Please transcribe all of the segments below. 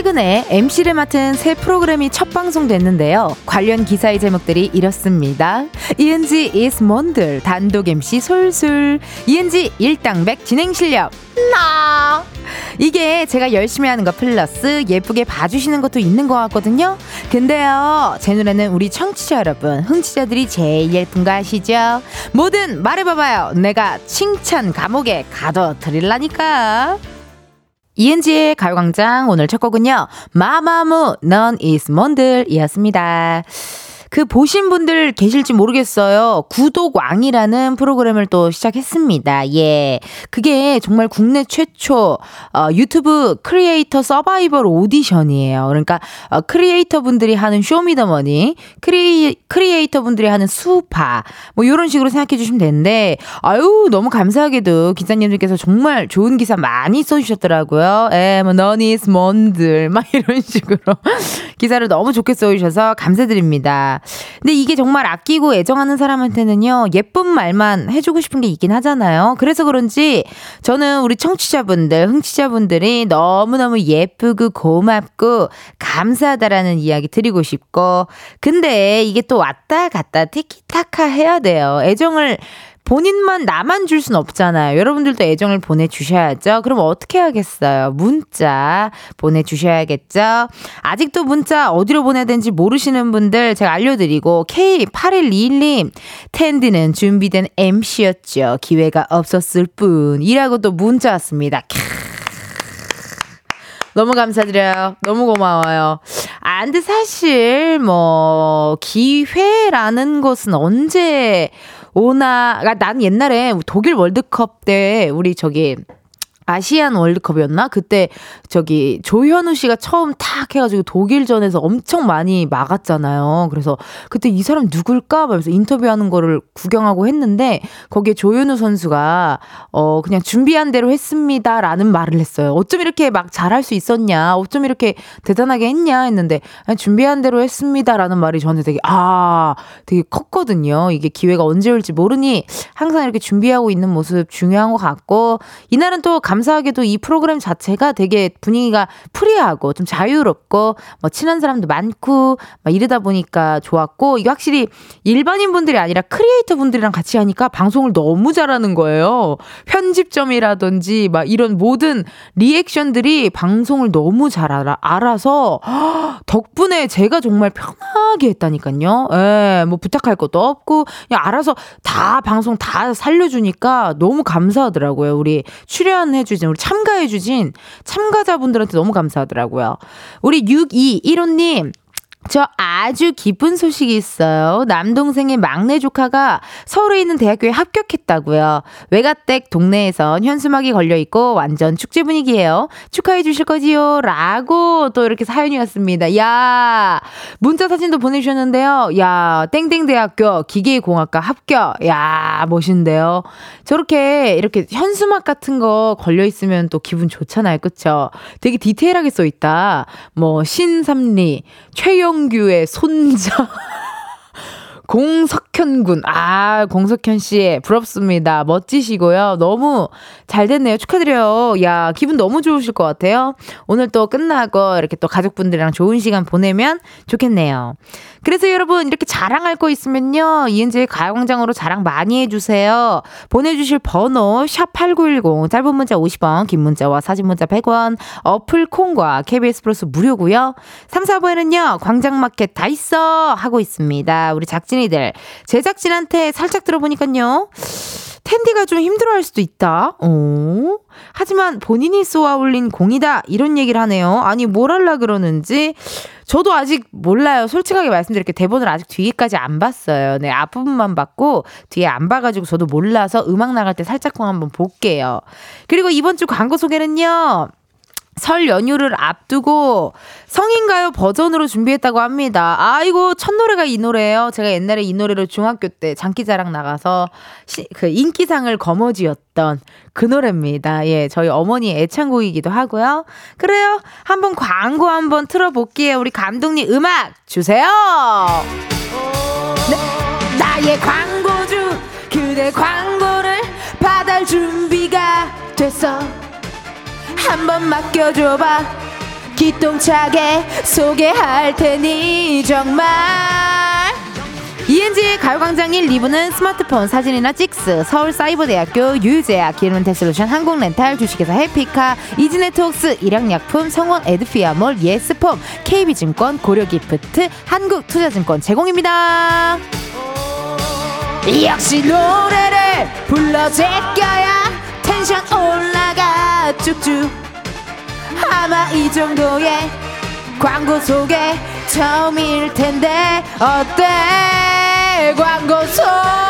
최근에 MC를 맡은 새 프로그램이 첫 방송됐는데요. 관련 기사의 제목들이 이렇습니다. 이은지 is 뭔들 단독 MC 솔솔 이은지 일당백 진행 실력 나 이게 제가 열심히 하는 거 플러스 예쁘게 봐주시는 것도 있는 것 같거든요. 근데요, 제 눈에는 우리 청취자 여러분, 흥취자들이 제일 예쁜 거 아시죠? 뭐든 말해봐봐요. 내가 칭찬 감옥에 가둬드릴라니까. 이은지의 가요광장 오늘 첫 곡은요. 마마무 넌 is 뭔들이었습니다. 그 보신 분들 계실지 모르겠어요. 구독왕이라는 프로그램을 또 시작했습니다. 예. 그게 정말 국내 최초 어, YouTube creator survival 오디션이에요. 그러니까 어, 크리에이터 분들이 하는 Show Me The Money, crea, creator 분들이 하는 스우파, 뭐 이런 식으로 생각해 주시면 되는데, 아유, 너무 감사하게도 기자님들께서 정말 좋은 기사 많이 써주셨더라고요. 예, 뭐, 너니스 뭔들, 막 이런 식으로 기사를 너무 좋게 써주셔서 감사드립니다. 근데 이게 정말 아끼고 애정하는 사람한테는요, 예쁜 말만 해주고 싶은 게 있긴 하잖아요. 그래서 그런지 저는 우리 청취자분들, 흥취자분들이 너무너무 예쁘고 고맙고 감사하다라는 이야기 드리고 싶고, 근데 이게 또 왔다 갔다 티키타카 해야 돼요. 애정을 본인만 나만 줄 순 없잖아요. 여러분들도 애정을 보내주셔야죠. 그럼 어떻게 하겠어요? 문자 보내주셔야겠죠? 아직도 문자 어디로 보내야 되는지 모르시는 분들 제가 알려드리고 K8121님 텐디는 준비된 MC였죠. 기회가 없었을 뿐. 이라고 또 문자 왔습니다. 너무 감사드려요. 너무 고마워요. 아, 근데 사실, 뭐, 기회라는 것은 언제 오나, 난 옛날에 독일 월드컵 때 우리 저기 아시안 월드컵이었나? 그때 저기 조현우 씨가 처음 탁 해가지고 독일전에서 엄청 많이 막았잖아요. 그래서 그때 이 사람 누굴까? 하면서 인터뷰하는 거를 구경하고 했는데 거기에 조현우 선수가 어 그냥 준비한 대로 했습니다 라는 말을 했어요. 어쩜 이렇게 막 잘할 수 있었냐? 어쩜 이렇게 대단하게 했냐? 했는데 준비한 대로 했습니다 라는 말이 저한테 되게 아 되게 컸거든요. 이게 기회가 언제 올지 모르니 항상 이렇게 준비하고 있는 모습 중요한 것 같고 이날은 또 감. 감사하게도 이 프로그램 자체가 되게 분위기가 프리하고 좀 자유롭고 뭐 친한 사람도 많고 막 이러다 보니까 좋았고 이게 확실히 일반인 분들이 아니라 크리에이터 분들이랑 같이 하니까 방송을 너무 잘하는 거예요. 편집점이라든지 막 이런 모든 리액션들이 방송을 너무 잘 알아, 알아서 덕분에 제가 정말 편하게 했다니까요. 예, 뭐 부탁할 것도 없고 그냥 알아서 다 방송 다 살려주니까 너무 감사하더라고요. 우리 출연해 해 주신, 우리 참가해 주신 참가자분들한테 너무 감사하더라고요. 우리 6215님, 저 아주 기쁜 소식이 있어요. 남동생의 막내 조카가 서울에 있는 대학교에 합격했다고요. 외가댁 동네에선 현수막이 걸려있고 완전 축제 분위기예요. 축하해 주실 거지요? 라고 또 이렇게 사연이 왔습니다. 야 문자 사진도 보내주셨는데요. 야 땡땡대학교 기계공학과 합격. 야 멋있는데요. 저렇게 이렇게 현수막 같은 거 걸려있으면 또 기분 좋잖아요. 그쵸? 되게 디테일하게 써있다. 뭐 신삼리, 최영 이영규의 손자. 공석현 군. 아, 공석현 씨. 부럽습니다. 멋지시고요. 너무 잘 됐네요. 축하드려요. 야, 기분 너무 좋으실 것 같아요. 오늘 또 끝나고 이렇게 또 가족분들이랑 좋은 시간 보내면 좋겠네요. 그래서 여러분 이렇게 자랑할 거 있으면요. 이은지의 가요광장으로 자랑 많이 해주세요. 보내주실 번호 샵 8910 짧은 문자 50원 긴 문자와 사진 문자 100원 어플 콩과 KBS 플러스 무료고요. 3, 4부에는요. 광장마켓 다 있어 하고 있습니다. 우리 작진이들 제작진한테 살짝 들어보니까요. 텐디가 좀 힘들어할 수도 있다. 어? 하지만 본인이 쏘아 올린 공이다. 이런 얘기를 하네요. 아니, 뭘 할라 그러는지. 저도 아직 몰라요. 솔직하게 말씀드릴게요. 대본을 아직 뒤에까지 안 봤어요. 네, 앞부분만 봤고, 뒤에 안 봐가지고 저도 몰라서 음악 나갈 때 살짝 한번 볼게요. 그리고 이번 주 광고 소개는요. 설 연휴를 앞두고 성인가요 버전으로 준비했다고 합니다. 아이고, 첫 노래가 이 노래예요. 제가 옛날에 이 노래로 중학교 때 장기자랑 나가서 시, 그 인기상을 거머쥐었던 그 노래입니다. 예, 저희 어머니 애창곡이기도 하고요. 그래요. 한번 광고 한번 틀어볼게요. 우리 감독님 음악 주세요. 네, 나의 광고주, 그대 광고를 받을 준비가 됐어. 한번 맡겨줘봐 기똥차게 소개할 테니 정말 ENG의 가요광장 1, 2부는 스마트폰, 사진이나 찍스, 서울사이버대학교, 유유제약, 기름테솔루션, 한국렌탈, 주식회사 해피카, 이지네트웍스, 일양약품, 성원 에드피아몰, 예스폼, KB증권, 고려기프트, 한국투자증권 제공입니다. 역시 노래를 불러 제껴야 텐션 올라가. 쭉쭉. 아마 이 정도의 광고 속에 처음일 텐데 어때? 광고 속에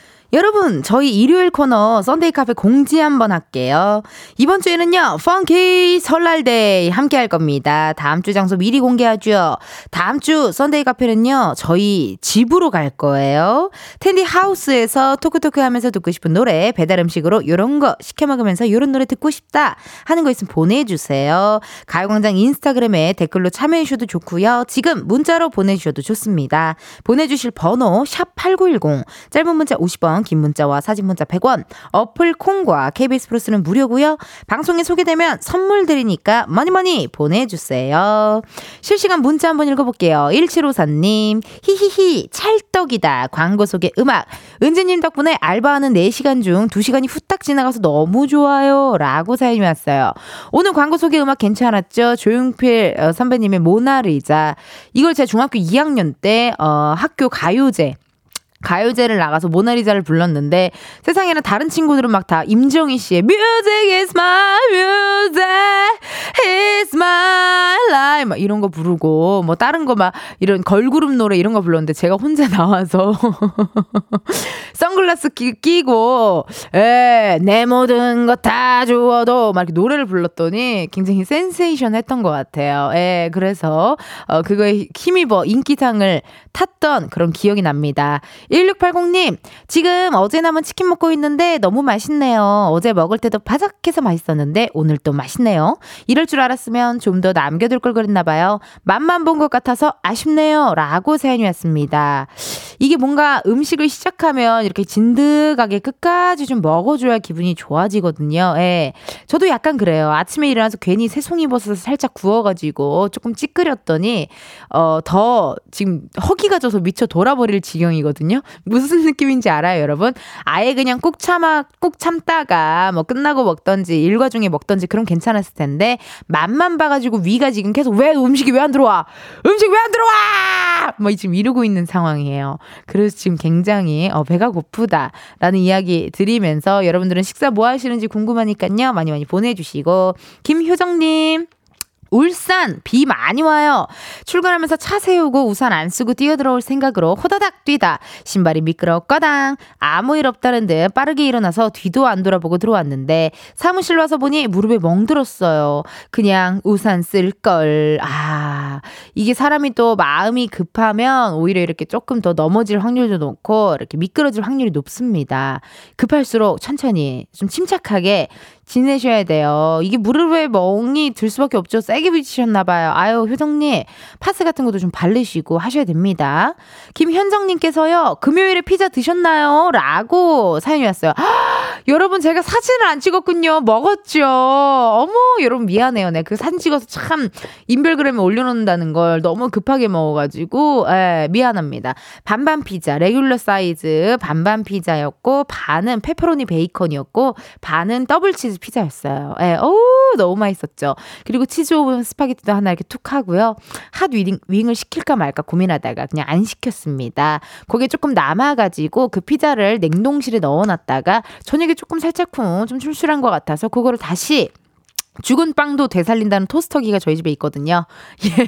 여러분, 저희 일요일 코너 Sunday 카페 공지 한번 할게요. 이번 주에는요, 펑키 설날 day 함께 할 겁니다. 다음 주 장소 미리 공개하죠. 다음 주 Sunday 카페는요, 저희 집으로 갈 거예요. 텐디 하우스에서 talk talk 하면서 듣고 싶은 노래, 배달 음식으로 요런 거 시켜 먹으면서 요런 노래 듣고 싶다 하는 거 있으면 보내주세요. 가요광장 인스타그램에 댓글로 참여해 주셔도 좋고요. 지금 문자로 보내주셔도 좋습니다. 보내주실 번호, 샵8910, 짧은 문자 50원, 긴 문자와 사진 문자 100원, 어플 콩과 KBS 플러스는 무료고요. 방송에 소개되면 선물 드리니까 많이 많이 보내주세요. 실시간 문자 한번 읽어볼게요. 1754님, 히히히, 찰떡이다. 광고 속의 음악. 은지님 덕분에 알바하는 4시간 중 2시간이 후딱 지나가서 너무 좋아요. 라고 사연이 왔어요. 오늘 광고 속의 음악 괜찮았죠? 조용필 어, 선배님의 모나리자. 이걸 제가 중학교 2학년 때, 어, 학교 가요제. 가요제를 나가서 모나리자를 불렀는데 세상에는 다른 친구들은 막 다 임정희 씨의 Music is my music is my life 막 이런 거 부르고 뭐 다른 거 막 이런 걸그룹 노래 이런 거 불렀는데 제가 혼자 나와서 선글라스 끼, 끼고 에, 내 모든 거다 주어도 막 이렇게 노래를 불렀더니 굉장히 센세이션 했던 것 같아요. 예, 그래서 어, 그거에 힘입어 인기상을 탔던 그런 기억이 납니다. 1680님, 지금 어제 남은 치킨 먹고 있는데 너무 맛있네요. 어제 먹을 때도 바삭해서 맛있었는데 오늘 또 맛있네요. 이럴 줄 알았으면 좀 더 남겨둘 걸 그랬나봐요. 맛만 본 것 같아서 아쉽네요. 라고 사연이 왔습니다. 이게 뭔가 음식을 시작하면 이렇게 진득하게 끝까지 좀 먹어줘야 기분이 좋아지거든요. 예. 저도 약간 그래요. 아침에 일어나서 괜히 새송이 버섯을 살짝 구워가지고 조금 찌끄렸더니, 어, 더 지금 허기가 져서 미쳐 돌아버릴 지경이거든요. 무슨 느낌인지 알아요, 여러분? 아예 그냥 꾹 참아, 꾹 참다가 뭐 끝나고 먹던지 일과 중에 먹던지 그럼 괜찮았을 텐데 맛만 봐가지고 위가 지금 계속 왜 음식이 왜 안 들어와? 음식 왜 안 들어와? 뭐 지금 이러고 있는 상황이에요. 그래서 지금 굉장히 어, 배가 고프다라는 이야기 드리면서 여러분들은 식사 뭐 하시는지 궁금하니까요. 많이 많이 보내주시고 김효정님. 울산 비 많이 와요. 출근하면서 차 세우고 우산 안 쓰고 뛰어들어올 생각으로 호다닥 뛰다 신발이 미끄러웠거당 아무 일 없다는 듯 빠르게 일어나서 뒤도 안 돌아보고 들어왔는데 사무실 와서 보니 무릎에 멍들었어요. 그냥 우산 쓸 걸. 아 이게 사람이 또 마음이 급하면 오히려 이렇게 조금 더 넘어질 확률도 높고 이렇게 미끄러질 확률이 높습니다. 급할수록 천천히 좀 침착하게 지내셔야 돼요. 이게 무릎에 멍이 들 수밖에 없죠. 세게 부딪히셨나봐요. 아유, 효정님, 파스 같은 것도 좀 바르시고 하셔야 됩니다. 김현정님께서요, 금요일에 피자 드셨나요? 라고 사연이 왔어요. 여러분, 제가 사진을 안 찍었군요. 먹었죠. 어머, 여러분, 미안해요. 네, 그 사진 찍어서 참 인별그램에 올려놓는다는 걸 너무 급하게 먹어가지고, 예, 미안합니다. 반반 피자, 레귤러 사이즈 반반 피자였고, 반은 페퍼로니 베이컨이었고, 반은 더블 치즈 피자였어요. 예, 어우, 너무 맛있었죠. 그리고 치즈 오븐 스파게티도 하나 이렇게 툭 하고요. hot wing, wing을 시킬까 말까 고민하다가 그냥 안 시켰습니다. 거기에 조금 남아가지고 그 피자를 냉동실에 넣어놨다가 저녁에 조금 살짝쿵 좀 출출한 것 같아서 그거를 다시 죽은 빵도 되살린다는 토스터기가 저희 집에 있거든요. 예.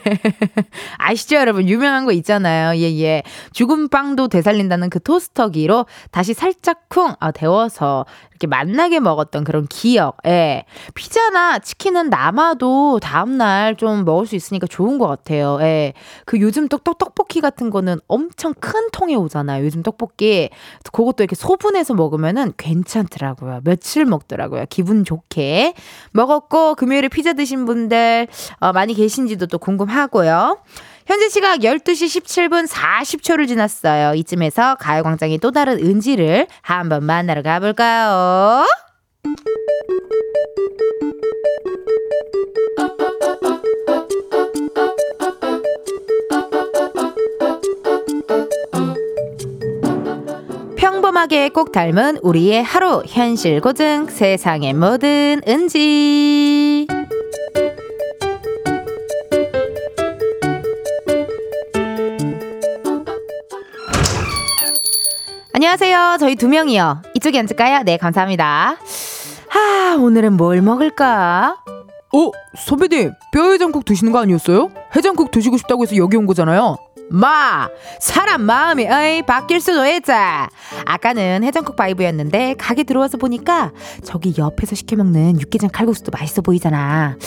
아시죠, 여러분? 유명한 거 있잖아요. 예, 예. 죽은 빵도 되살린다는 그 토스터기로 다시 살짝 쿵, 아, 데워서 이렇게 맛나게 먹었던 그런 기억. 예. 피자나 치킨은 남아도 다음날 좀 먹을 수 있으니까 좋은 것 같아요. 예. 그 요즘 떡떡 떡볶이 같은 거는 엄청 큰 통에 오잖아요. 요즘 떡볶이. 그것도 이렇게 소분해서 먹으면은 괜찮더라고요. 며칠 먹더라고요. 기분 좋게. 먹었고, 금요일에 피자 드신 분들, 어, 많이 계신지도 또 궁금하고요. 현재 시각 12시 17분 40초를 지났어요. 이쯤에서 가요광장의 또 다른 은지를 한번 만나러 가볼까요? 평범하게 꼭 닮은 우리의 하루 현실 고증 세상의 모든 은지 안녕하세요. 저희 두 명이요. 이쪽에 앉을까요? 네, 감사합니다. 하, 오늘은 뭘 먹을까? 어, 선배님, 뼈해장국 드시는 거 아니었어요? 해장국 드시고 싶다고 해서 여기 온 거잖아요. 마! 사람 마음이, 어이, 바뀔 수도 있지. 아까는 해장국 바이브였는데, 가게 들어와서 보니까, 저기 옆에서 시켜먹는 육개장 칼국수도 맛있어 보이잖아.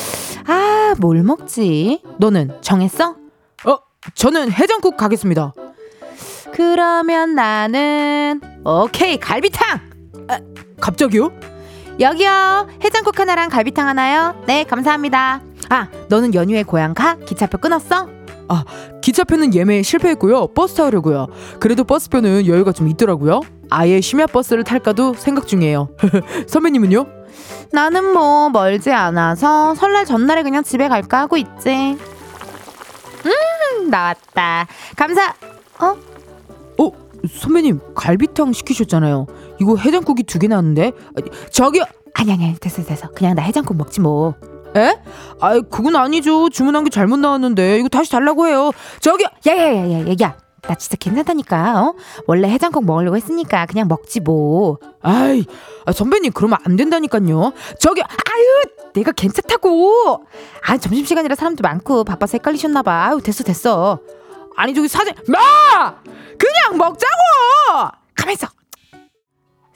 아, 뭘 먹지? 너는 정했어? 어, 저는 해장국 가겠습니다. 그러면 나는 오케이 갈비탕. 아, 갑자기요? 여기요. 해장국 하나랑 갈비탕 하나요. 네 감사합니다. 아 너는 연휴에 고향 가? 기차표 끊었어? 아 기차표는 예매에 실패했고요. 버스 타려고요. 그래도 버스표는 여유가 좀 있더라고요. 아예 심야 버스를 탈까도 생각 중이에요. 선배님은요? 나는 뭐 멀지 않아서 설날 전날에 그냥 집에 갈까 하고 있지. 음 나왔다. 감사. 어? 어, 선배님 갈비탕 시키셨잖아요. 이거 해장국이 두 개 나왔는데 저기요. 아니 아니 됐어 됐어. 그냥 나 해장국 먹지 뭐. 에? 아, 그건 아니죠. 주문한 게 잘못 나왔는데 이거 다시 달라고 해요. 저기요. 야야야야 야. 나 진짜 괜찮다니까. 어? 원래 해장국 먹으려고 했으니까 그냥 먹지 뭐. 아이, 아, 선배님 그러면 안 된다니까요. 저기 아유, 내가 괜찮다고. 아, 점심 시간이라 사람도 많고 바빠서 헷갈리셨나 봐. 아유, 됐어 됐어. 아니 저기 사장 마 그냥 먹자고 가만 있어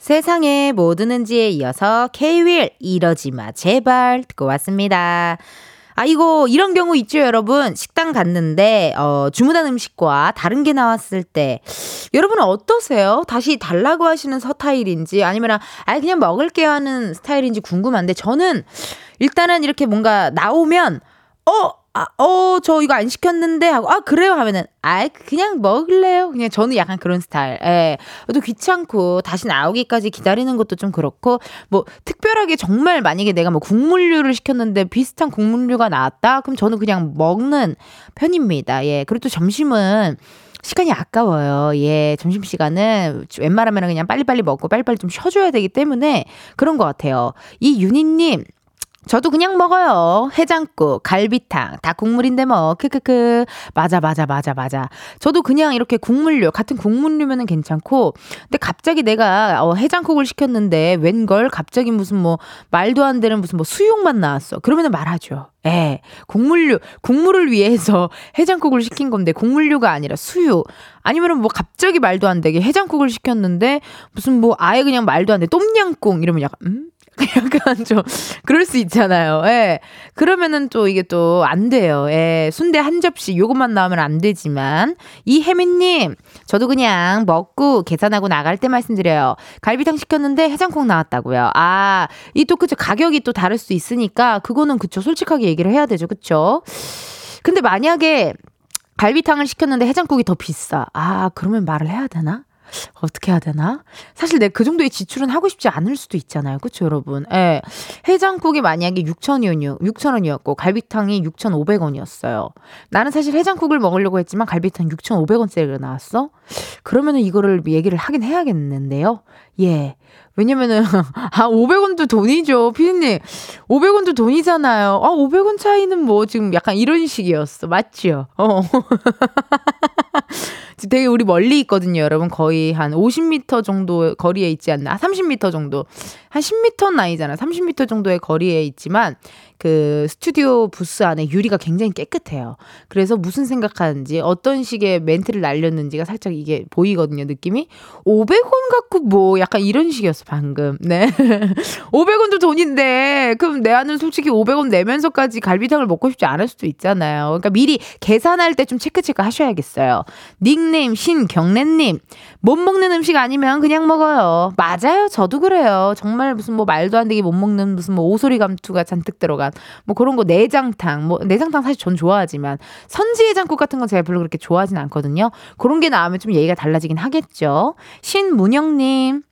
세상에 뭐 드는지에 이어서 케이윌 이러지 마 제발 듣고 왔습니다. 아, 이거, 이런 경우 있죠, 여러분? 식당 갔는데, 어, 주문한 음식과 다른 게 나왔을 때, 여러분은 어떠세요? 다시 달라고 하시는 스타일인지, 아니면, 아, 그냥 먹을게요 하는 스타일인지 궁금한데, 저는 일단은 이렇게 뭔가 나오면, 어, 아, 어, 저 이거 안 시켰는데 하고 아 그래요 하면은 아 그냥 먹을래요. 그냥 저는 약간 그런 스타일. 예. 또 귀찮고 다시 나오기까지 기다리는 것도 좀 그렇고 뭐 특별하게 정말 만약에 내가 뭐 국물류를 시켰는데 비슷한 국물류가 나왔다. 그럼 저는 그냥 먹는 편입니다. 예. 그리고 또 점심은 시간이 아까워요. 예, 점심시간은 웬만하면 그냥 빨리빨리 먹고 빨리빨리 좀 쉬어줘야 되기 때문에 그런 것 같아요. 이 윤희님, 저도 그냥 먹어요. 해장국, 갈비탕, 다 국물인데 뭐, 크크크. 맞아, 맞아, 맞아, 맞아. 저도 그냥 이렇게 국물류, 같은 국물류면은 괜찮고, 근데 갑자기 내가 어, 해장국을 시켰는데, 웬걸 갑자기 무슨 뭐, 말도 안 되는 무슨 뭐 수육만 나왔어. 그러면은 말하죠. 예. 국물류, 국물을 위해서 해장국을 시킨 건데, 국물류가 아니라 수육. 아니면은 뭐 갑자기 말도 안 되게 해장국을 시켰는데, 무슨 뭐 아예 그냥 말도 안 돼. 똠양꿍 이러면 약간, 음? 약간 좀 그럴 수 있잖아요. 예. 그러면은 또 이게 또 안 돼요. 예. 순대 한 접시 요것만 나오면 안 되지만 이혜민 님, 저도 그냥 먹고 계산하고 나갈 때 말씀드려요. 갈비탕 시켰는데 해장국 나왔다고요. 아, 이 또 그쵸 가격이 또 다를 수 있으니까 그거는 그쵸 솔직하게 얘기를 해야 되죠. 그쵸? 근데 만약에 갈비탕을 시켰는데 해장국이 더 비싸. 아, 그러면 말을 해야 되나? 어떻게 해야 되나? 사실 내 그 정도의 지출은 하고 싶지 않을 수도 있잖아요. 그쵸, 여러분? 예. 해장국이 만약에 6,000원이었, 6,000원이었고, 갈비탕이 6,500원이었어요. 나는 사실 해장국을 먹으려고 했지만, 갈비탕 6,500원짜리가 나왔어? 그러면은 이거를 얘기를 하긴 해야겠는데요. 예. 왜냐면은, 아, 500원도 돈이죠. 피디님. 500원도 돈이잖아요. 아, 500원 차이는 뭐, 지금 약간 이런 식이었어. 맞죠? 어. 되게 우리 멀리 있거든요, 여러분. 거의 한 50m 정도 거리에 있지 않나? 30m 정도. 한 10m는 아니잖아. 30m 정도의 거리에 있지만 그 스튜디오 부스 안에 유리가 굉장히 깨끗해요. 그래서 무슨 생각하는지 어떤 식의 멘트를 날렸는지가 살짝 이게 보이거든요, 느낌이. 500원 갖고 뭐 약간 이런 식이었어, 방금. 네. 500원도 돈인데 그럼 내 아는 솔직히 500원 내면서까지 갈비탕을 먹고 싶지 않을 수도 있잖아요. 그러니까 미리 계산할 때 좀 체크 체크 하셔야겠어요. 닉네임 신경래님. 못 먹는 음식 아니면 그냥 먹어요. 맞아요. 저도 그래요. 정말 무슨 뭐 말도 안 되게 못 먹는 무슨 뭐 오소리 감투가 잔뜩 들어간 뭐 그런 거 내장탕 뭐 내장탕 사실 전 좋아하지만 선지해장국 같은 건 제가 별로 그렇게 좋아하진 않거든요. 그런 게 나오면 좀 얘기가 달라지긴 하겠죠. 신문영님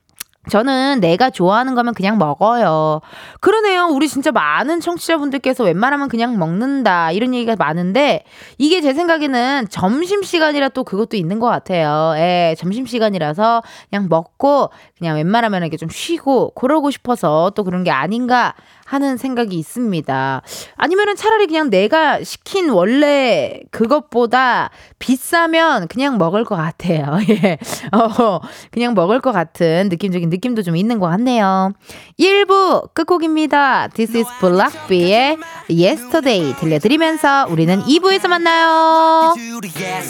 저는 내가 좋아하는 거면 그냥 먹어요. 그러네요. 우리 진짜 많은 청취자분들께서 웬만하면 그냥 먹는다. 이런 얘기가 많은데, 이게 제 생각에는 점심시간이라 또 그것도 있는 것 같아요. 예, 점심시간이라서 그냥 먹고, 그냥 웬만하면 이렇게 좀 쉬고, 그러고 싶어서 또 그런 게 아닌가 하는 생각이 있습니다. 아니면은 차라리 그냥 내가 시킨 원래 그것보다 비싸면 그냥 먹을 것 같아요. 예. 어, 그냥 먹을 것 같은 느낌적인 느낌도 좀 있는 것 같네요. 1부 끝곡입니다. This is Blackbe의 Yesterday 들려드리면서 우리는 2부에서 만나요.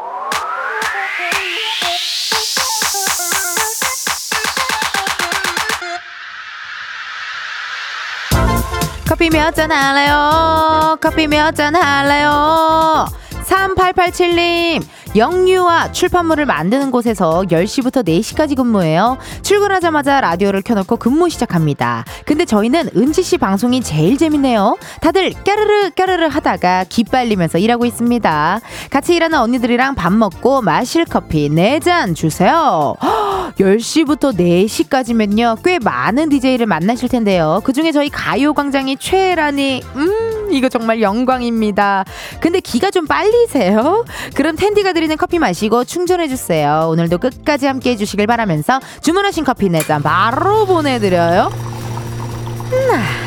커피 몇 잔 할래요? 커피 몇 잔 할래요? 3887님, 영유아 출판물을 만드는 곳에서 10시부터 4시까지 근무해요. 출근하자마자 라디오를 켜놓고 근무 시작합니다. 근데 저희는 은지 씨 방송이 제일 재밌네요. 다들 까르르 까르르 하다가 기빨리면서 일하고 있습니다. 같이 일하는 언니들이랑 밥 먹고 마실 커피 4잔 주세요. 10시부터 4시까지면요. 꽤 많은 DJ를 만나실 텐데요. 그 중에 저희 가요광장이 최애라니, 음, 이거 정말 영광입니다. 근데 기가 좀 빨리세요? 그럼 텐디가 드리는 커피 마시고 충전해주세요. 오늘도 끝까지 함께 해주시길 바라면서 주문하신 커피 4잔 바로 보내드려요. 음.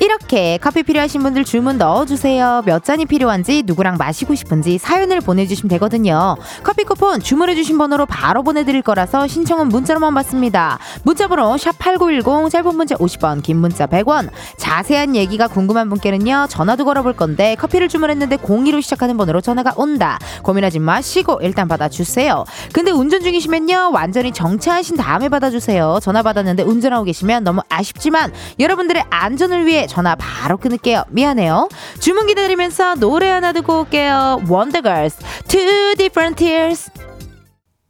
이렇게 커피 필요하신 분들 주문 넣어주세요. 몇 잔이 필요한지 누구랑 마시고 싶은지 사연을 보내주시면 되거든요. 커피 쿠폰 주문해주신 번호로 바로 보내드릴 거라서 신청은 문자로만 받습니다. 문자번호 샵8910 짧은 문자 50원 긴 문자 100원 자세한 얘기가 궁금한 분께는요. 전화도 걸어볼 건데 커피를 주문했는데 02로 시작하는 번호로 전화가 온다. 고민하지 마시고 일단 받아주세요. 근데 운전 중이시면요. 완전히 정차하신 다음에 받아주세요. 전화 받았는데 운전하고 계시면 너무 아쉽지만 여러분들의 안전을 위해 전화 바로 끊을게요. 미안해요. 주문 기다리면서 노래 하나 듣고 올게요. 원더걸스 Two Different Tears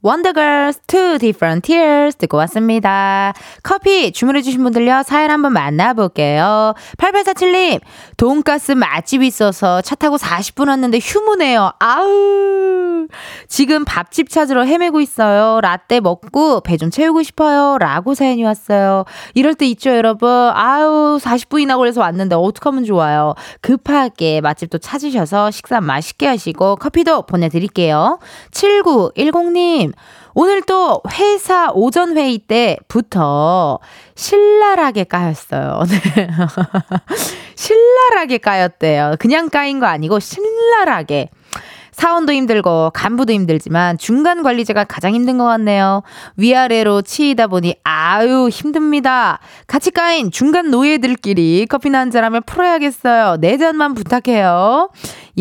원더걸스 Two Different Tears 듣고 왔습니다. 커피 주문해주신 분들요, 사연 한번 만나볼게요. 8847님, 돈가스 맛집 있어서 차 타고 40분 왔는데 휴무네요. 아우. 지금 밥집 찾으러 헤매고 있어요. 라떼 먹고 배 좀 채우고 싶어요. 라고 사연이 왔어요. 이럴 때 있죠, 여러분. 아우, 40분이나 걸려서 왔는데 어떡하면 좋아요. 급하게 맛집도 찾으셔서 식사 맛있게 하시고 커피도 보내드릴게요. 7910님, 오늘 또 회사 오전 회의 때부터 신랄하게 까였어요. 네. 신랄하게 까였대요. 그냥 까인 거 아니고 신랄하게. 사원도 힘들고 간부도 힘들지만 중간 관리자가 가장 힘든 것 같네요. 위아래로 치이다 보니 아유 힘듭니다. 같이 까인 중간 노예들끼리 커피나 한잔 하면 풀어야겠어요. 네 잔만 부탁해요.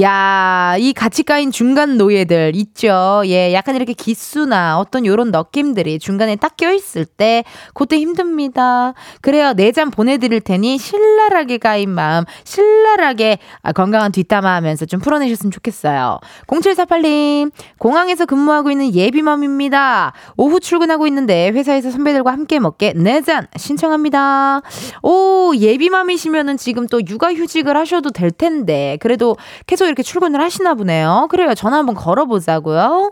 야, 이 같이 까인 중간 노예들 있죠. 예, 약간 이렇게 기수나 어떤 요런 느낌들이 중간에 딱 껴있을 때, 그때 힘듭니다. 그래요. 네 잔 보내드릴 테니 신랄하게 까인 마음, 신랄하게 아, 건강한 뒷담화 하면서 좀 풀어내셨으면 좋겠어요. 0748님, 공항에서 근무하고 있는 예비맘입니다. 오후 출근하고 있는데 회사에서 선배들과 함께 먹게 네잔 신청합니다. 오, 예비맘이시면은 지금 또 육아휴직을 하셔도 될 텐데, 그래도 계속 이렇게 출근을 하시나 보네요. 그래요. 전화 한번 걸어보자고요.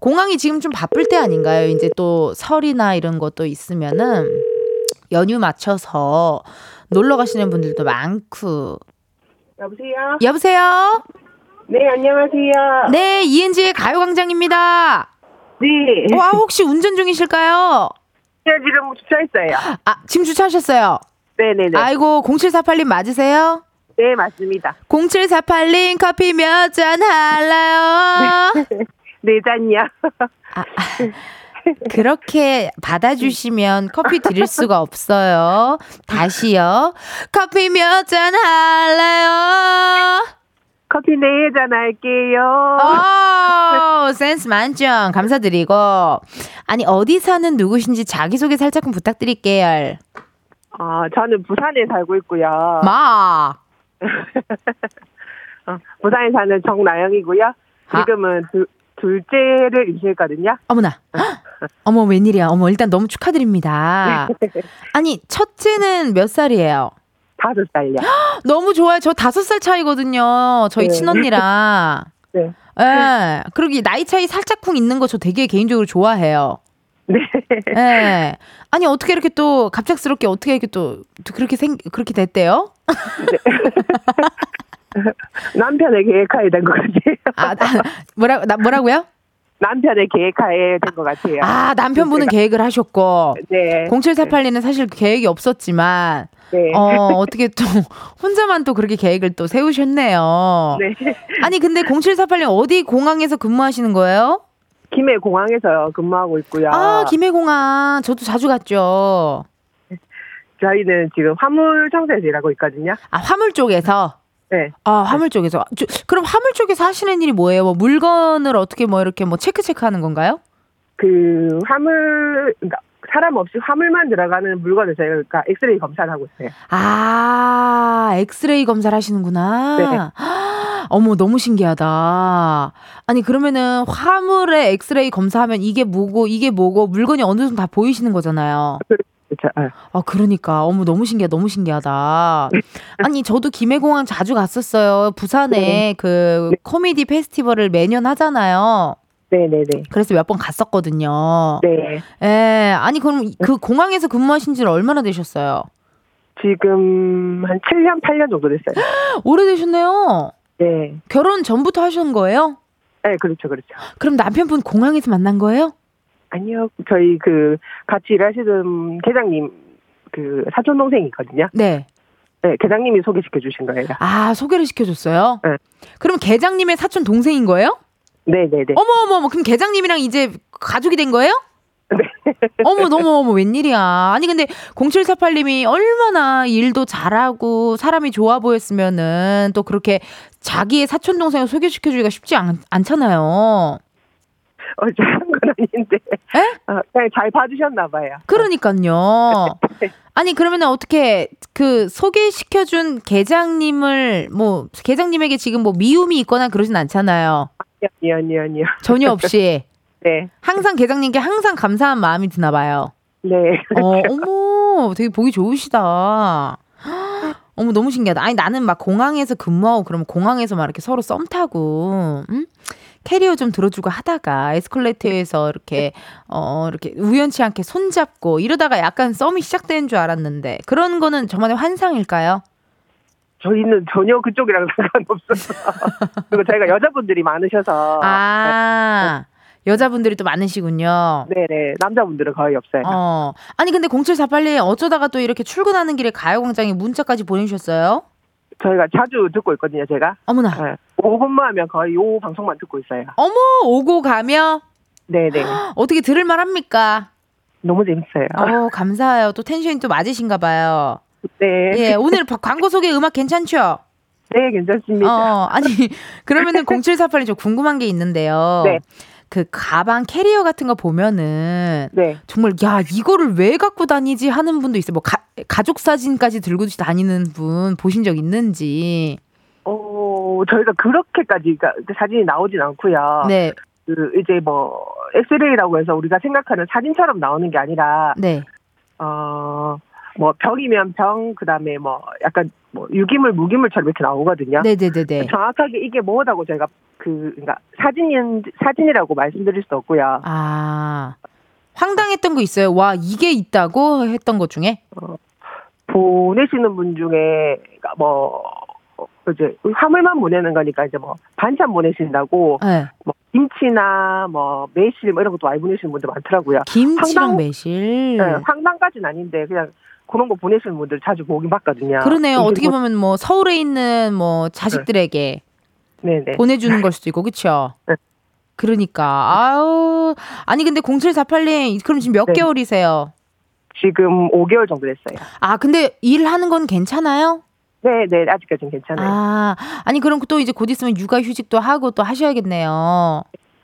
공항이 지금 좀 바쁠 때 아닌가요? 이제 또 설이나 이런 것도 있으면은 연휴 맞춰서 놀러 가시는 분들도 많고. 여보세요? 여보세요? 네, 안녕하세요. 네, 이은지의 가요광장입니다. 네. 와, 혹시 운전 중이실까요? 네, 지금 주차했어요. 아, 지금 주차하셨어요? 네네네. 아이고, 0748님 맞으세요? 네, 맞습니다. 0748님 커피 몇 잔 할래요? 네 잔이요. 아, 아, 그렇게 받아주시면 커피 드릴 수가 없어요. 다시요. 커피 몇 잔 할래요? 커피 네 잔 할게요. 오, 센스 만점. 감사드리고. 아니, 어디 사는 누구신지 자기소개 살짝 좀 부탁드릴게요. 어, 저는 부산에 살고 있고요. 마. 어, 부산에 사는 정나영이고요. 아. 지금은 두, 둘째를 임신했거든요. 어머나. 어머, 웬일이야. 어머, 일단 너무 축하드립니다. 아니, 첫째는 몇 살이에요? 다섯 살요. 너무 좋아요. 저 다섯 살 차이거든요. 저희 네. 친언니랑. 네. 예. 이 나이 차이 살짝쿵 있는 거 저 되게 개인적으로 좋아해요. 네. 예. 아니 어떻게 이렇게 또 갑작스럽게 어떻게 이렇게 또, 또 그렇게 생 그렇게 됐대요? 남편의 계획하에 된 것 같아요. 아, 나, 뭐라 나 뭐라고요? 남편의 계획하에 된 것 같아요. 아, 남편분은 계획을 하셨고 네. 0748님은 사실 계획이 없었지만 네. 어, 어떻게 또 혼자만 또 그렇게 계획을 또 세우셨네요. 네. 아니 근데 0748님 어디 공항에서 근무하시는 거예요? 김해 공항에서 근무하고 있고요. 아, 김해 공항. 저도 자주 갔죠. 저희는 지금 화물 청소에서 일하고 있거든요. 아, 화물 쪽에서. 네. 아, 화물 쪽에서. 저, 그럼 화물 쪽에서 하시는 일이 뭐예요? 뭐 물건을 어떻게 뭐 이렇게 뭐 체크 체크하는 건가요? 그 화물 그러니까 사람 없이 화물만 들어가는 물건을 저희가 그러니까 엑스레이 검사를 하고 있어요. 아, 엑스레이 검사를 하시는구나. 네. 어머, 너무 신기하다. 아니, 그러면은 화물에 엑스레이 검사하면 이게 뭐고, 이게 뭐고, 물건이 어느 정도 다 보이시는 거잖아요. 그렇죠. 아, 아, 그러니까. 어머, 너무 신기하다. 너무 신기하다. 아니, 저도 김해공항 자주 갔었어요. 부산에 네. 그 코미디 페스티벌을 매년 하잖아요. 네네네. 그래서 몇 번 갔었거든요. 네. 예. 아니, 그럼 그 공항에서 근무하신 지는 얼마나 되셨어요? 지금 한 7년, 8년 정도 됐어요. 오래되셨네요. 네. 결혼 전부터 하신 거예요? 네, 그렇죠, 그렇죠. 그럼 남편분 공항에서 만난 거예요? 아니요, 저희 그 같이 일하시던 계장님 그 사촌 동생이 있거든요. 네. 네, 계장님이 소개시켜 주신 거예요. 아, 소개를 시켜줬어요? 네. 그럼 계장님의 사촌 동생인 거예요? 네네네. 어머, 어머, 어머. 그럼 계장님이랑 이제 가족이 된 거예요? 네. 어머, 너무, 어머, 웬일이야. 아니, 근데 0748님이 얼마나 일도 잘하고 사람이 좋아 보였으면은 또 그렇게 자기의 사촌 동생을 소개시켜 주기가 쉽지 않, 않잖아요. 어, 잘한 건 아닌데. 에? 어, 그냥 잘 봐주셨나 봐요. 그러니까요. 아니 그러면 어떻게 그 소개시켜준 계장님을 뭐 계장님에게 지금 뭐 미움이 있거나 그러진 않잖아요. 아니요, 아니요, 아니요. 전혀 없이 네. 항상 계장님께 항상 감사한 마음이 드나 봐요. 네. 어, 어머, 되게 보기 좋으시다. 어머, 너무 신기하다. 아니, 나는 막 공항에서 근무하고 그러면 공항에서 막 이렇게 서로 썸 타고, 응? 캐리어 좀 들어주고 하다가 에스컬레이터에서 이렇게, 어, 이렇게 우연치 않게 손 잡고 이러다가 약간 썸이 시작되는 줄 알았는데 그런 거는 저만의 환상일까요? 저희는 전혀 그쪽이랑 상관없어서. 그리고 저희가 여자분들이 많으셔서. 아, 여자분들이 또 많으시군요. 네네. 남자분들은 거의 없어요. 어. 아니, 근데 0748님 어쩌다가 또 이렇게 출근하는 길에 가요광장에 문자까지 보내주셨어요? 저희가 자주 듣고 있거든요, 제가. 어머나. 네. 오후 근무하면 거의 요 방송만 듣고 있어요. 어머, 오고 가며 네네. 어떻게 들을만 합니까? 너무 재밌어요. 어, 감사해요. 또 텐션이 또 맞으신가 봐요. 네. 예, 오늘 바- 광고 소개 음악 괜찮죠? 네, 괜찮습니다. 어, 아니, 그러면은 0748이 좀 궁금한 게 있는데요. 네. 그 가방 캐리어 같은 거 보면은 네. 정말 야 이거를 왜 갖고 다니지 하는 분도 있어요. 뭐 가, 가족 사진까지 들고 다니는 분 보신 적 있는지. 어, 저희가 그렇게까지 그러니까 그 사진이 나오진 않고요. 네, 그 이제 뭐 엑스레이라고 해서 우리가 생각하는 사진처럼 나오는 게 아니라 네. 어. 뭐 병이면 병 그다음에 뭐 약간 뭐 유기물 무기물처럼 이렇게 나오거든요. 네네네네. 정확하게 이게 뭐다고 저희가 그 그러니까 사진인 사진이라고 말씀드릴 수 없고요. 아 황당했던 거 있어요. 와 이게 있다고 했던 것 중에. 보내시는 분 중에 뭐 이제 화물만 보내는 거니까 이제 뭐 반찬 보내신다고 네. 뭐 김치나 뭐 매실 뭐 이런 것도 많이 보내시는 분들 많더라고요. 김치랑 황당- 매실. 네, 황당까지는 아닌데 그냥 그런 거 보내시는 분들 자주 보긴 봤거든요. 그러네요. 어떻게 뭐- 보면 뭐 서울에 있는 뭐 자식들에게 네 네. 보내주는 걸 수도 있고, 그쵸? 네. 그러니까 아우 아니 근데 0748님 그럼 지금 몇 네. 개월이세요? 지금 5개월 정도 됐어요. 아 근데 일하는 건 괜찮아요? 네 네 아직까지는 괜찮아요. 아 아니 그럼 또 이제 곧 있으면 육아 휴직도 하고 또 하셔야겠네요.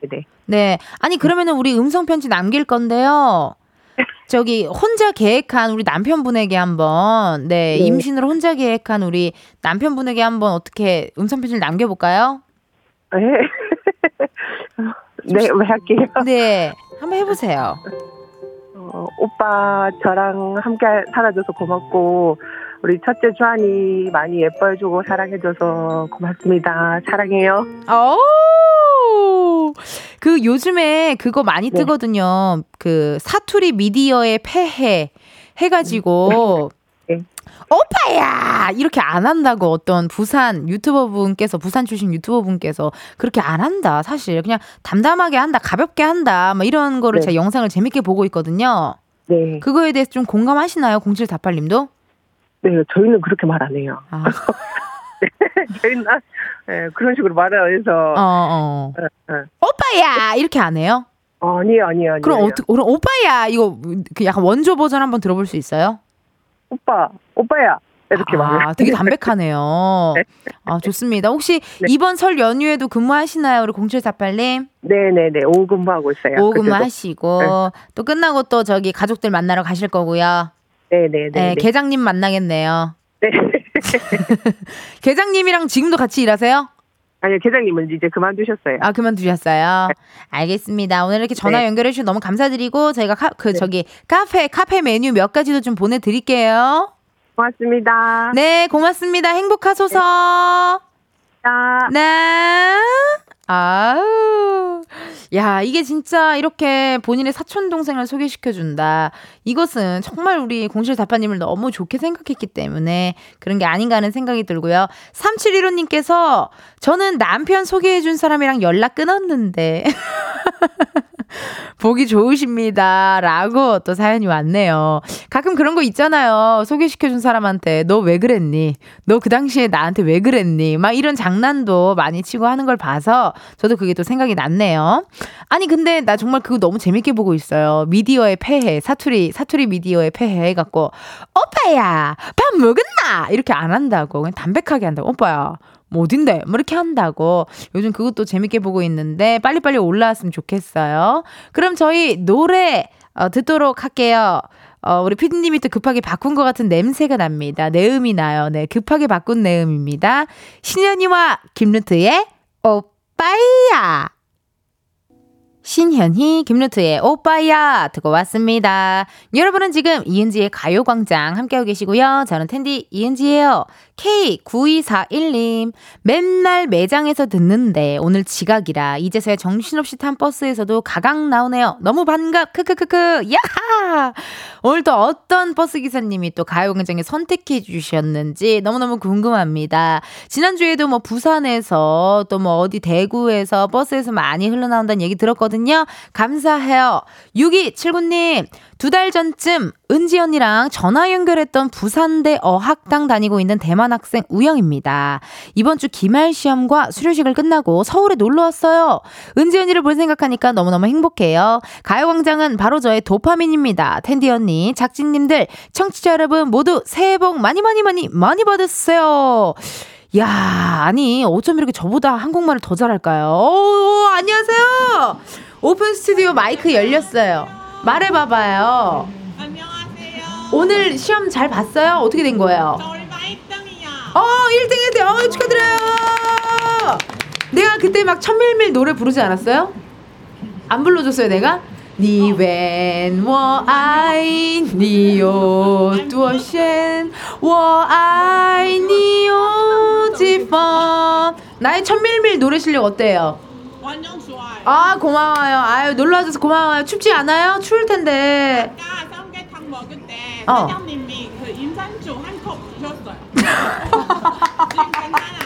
네. 네 아니 그러면은 우리 음성 편지 남길 건데요. 저기 혼자 계획한 우리 남편분에게 한번 네, 네. 임신을 혼자 계획한 우리 남편분에게 한번 어떻게 음성 편지를 남겨볼까요? 네. 네, 왜 할게요. 네 한번 해보세요. 어, 오빠 저랑 함께 살아줘서 고맙고 우리 첫째 주한이 많이 예뻐해주고 사랑해줘서 고맙습니다. 사랑해요. 오! 그 요즘에 그거 많이 네. 뜨거든요. 그 사투리 미디어의 폐해 해가지고 네. 오빠야 이렇게 안 한다고 어떤 부산 유튜버 분께서 부산 출신 유튜버 분께서 그렇게 안 한다 사실 그냥 담담하게 한다 가볍게 한다 막 이런 거를 네. 제가 영상을 재밌게 보고 있거든요. 네, 그거에 대해서 좀 공감하시나요, 0748님도? 네, 저희는 그렇게 말 안 해요. 아, 저희는 아, 네, 그런 식으로 말을 안 해서 어, 어. 어, 어. 오빠야 이렇게 안 해요? 아니에요, 아니에요, 아니에요. 그럼 어떻게 그럼 오빠야 이거 그 약간 원조 버전 한번 들어볼 수 있어요? 오빠, 오빠야 이렇게. 아, 되게 담백하네요. 아, 좋습니다. 혹시 네. 이번 설 연휴에도 근무하시나요? 우리 0748님? 네, 네, 네. 오후 근무하고 있어요. 오후. 근무하시고, 또 끝나고 또 저기 가족들 만나러 가실 거고요. 네, 네, 네. 네, 네. 계장님 만나겠네요. 네. 계장님이랑 지금도 같이 일하세요? 아니요, 계장님은 이제 그만두셨어요. 아, 그만두셨어요? 알겠습니다. 오늘 이렇게 전화 네. 연결해주셔서 너무 감사드리고, 저희가 카, 그, 저기, 카페, 카페 메뉴 몇 가지도 좀 보내드릴게요. 고맙습니다. 네, 고맙습니다. 행복하소서. 자, 네. 아우. 야, 이게 진짜 이렇게 본인의 사촌 동생을 소개시켜 준다. 이것은 정말 우리 공실 다파님을 너무 좋게 생각했기 때문에 그런 게 아닌가 하는 생각이 들고요. 3715님께서 저는 남편 소개해 준 사람이랑 연락 끊었는데 보기 좋으십니다. 라고 또 사연이 왔네요. 가끔 그런 거 있잖아요. 소개시켜준 사람한테 너 왜 그랬니? 너 그 당시에 나한테 왜 그랬니? 막 이런 장난도 많이 치고 하는 걸 봐서 저도 그게 또 생각이 났네요. 아니, 근데 나 정말 그거 너무 재밌게 보고 있어요. 미디어의 폐해, 사투리, 사투리 미디어의 폐해 해갖고, 오빠야, 밥 먹었나? 이렇게 안 한다고. 그냥 담백하게 한다고. 오빠야, 뭐 어딘데? 뭐 이렇게 한다고. 요즘 그것도 재밌게 보고 있는데 빨리빨리 올라왔으면 좋겠어요. 그럼 저희 노래 어, 듣도록 할게요. 어, 우리 피디님이 또 급하게 바꾼 것 같은 냄새가 납니다. 내음이 나요. 네, 급하게 바꾼 내음입니다. 신현이와 김루트의 오빠야. 신현희, 김루트의 오빠야 듣고 왔습니다. 여러분은 지금 이은지의 가요광장 함께하고 계시고요. 저는 텐디 이은지예요. K9241님, 맨날 매장에서 듣는데 오늘 지각이라 이제서야 정신없이 탄 버스에서도 가강 나오네요. 너무 반갑, 크크크크, 야하! 오늘 또 어떤 버스 기사님이 또 가요광장에 선택해 주셨는지 너무너무 궁금합니다. 지난주에도 뭐 부산에서 또 뭐 어디 대구에서 버스에서 많이 흘러나온다는 얘기 들었거든요. 주셨거든요. 감사해요. 6279님, 두 달 전쯤 은지 언니랑 전화 연결했던 부산대 어학당 다니고 있는 대만 학생 우영입니다. 이번 주 기말 시험과 수료식을 끝나고 서울에 놀러 왔어요. 은지 언니를 볼 생각하니까 너무너무 행복해요. 가요광장은 바로 저의 도파민입니다. 텐디 언니, 작진님들, 청취자 여러분 모두 새해 복 많이 많이 많이 많이 받으세요. 야, 아니, 어쩜 이렇게 저보다 한국말을 더 잘할까요? 오, 안녕하세요. 오픈 스튜디오 마이크 열렸어요. 말해봐봐요. 안녕하세요. 오늘 시험 잘 봤어요? 어떻게 된 거예요? 저 얼마 1등이야. 어, 1등 했대요. 어, 축하드려요. 내가 그때 막 천밀밀 노래 부르지 않았어요? 안 불러줬어요, 내가? 你问我爱你有多深，我爱你有几分。 나의 천밀밀 노래 실력 어때요? 완전 좋아요. 아 고마워요. 아유 놀러 와줘서 고마워요. 춥지 않아요? 추울 텐데. 아까 삼계탕 먹을 때 어. 사장님이 그 임산주 한 컵 주셨어요. 지금 괜찮아요.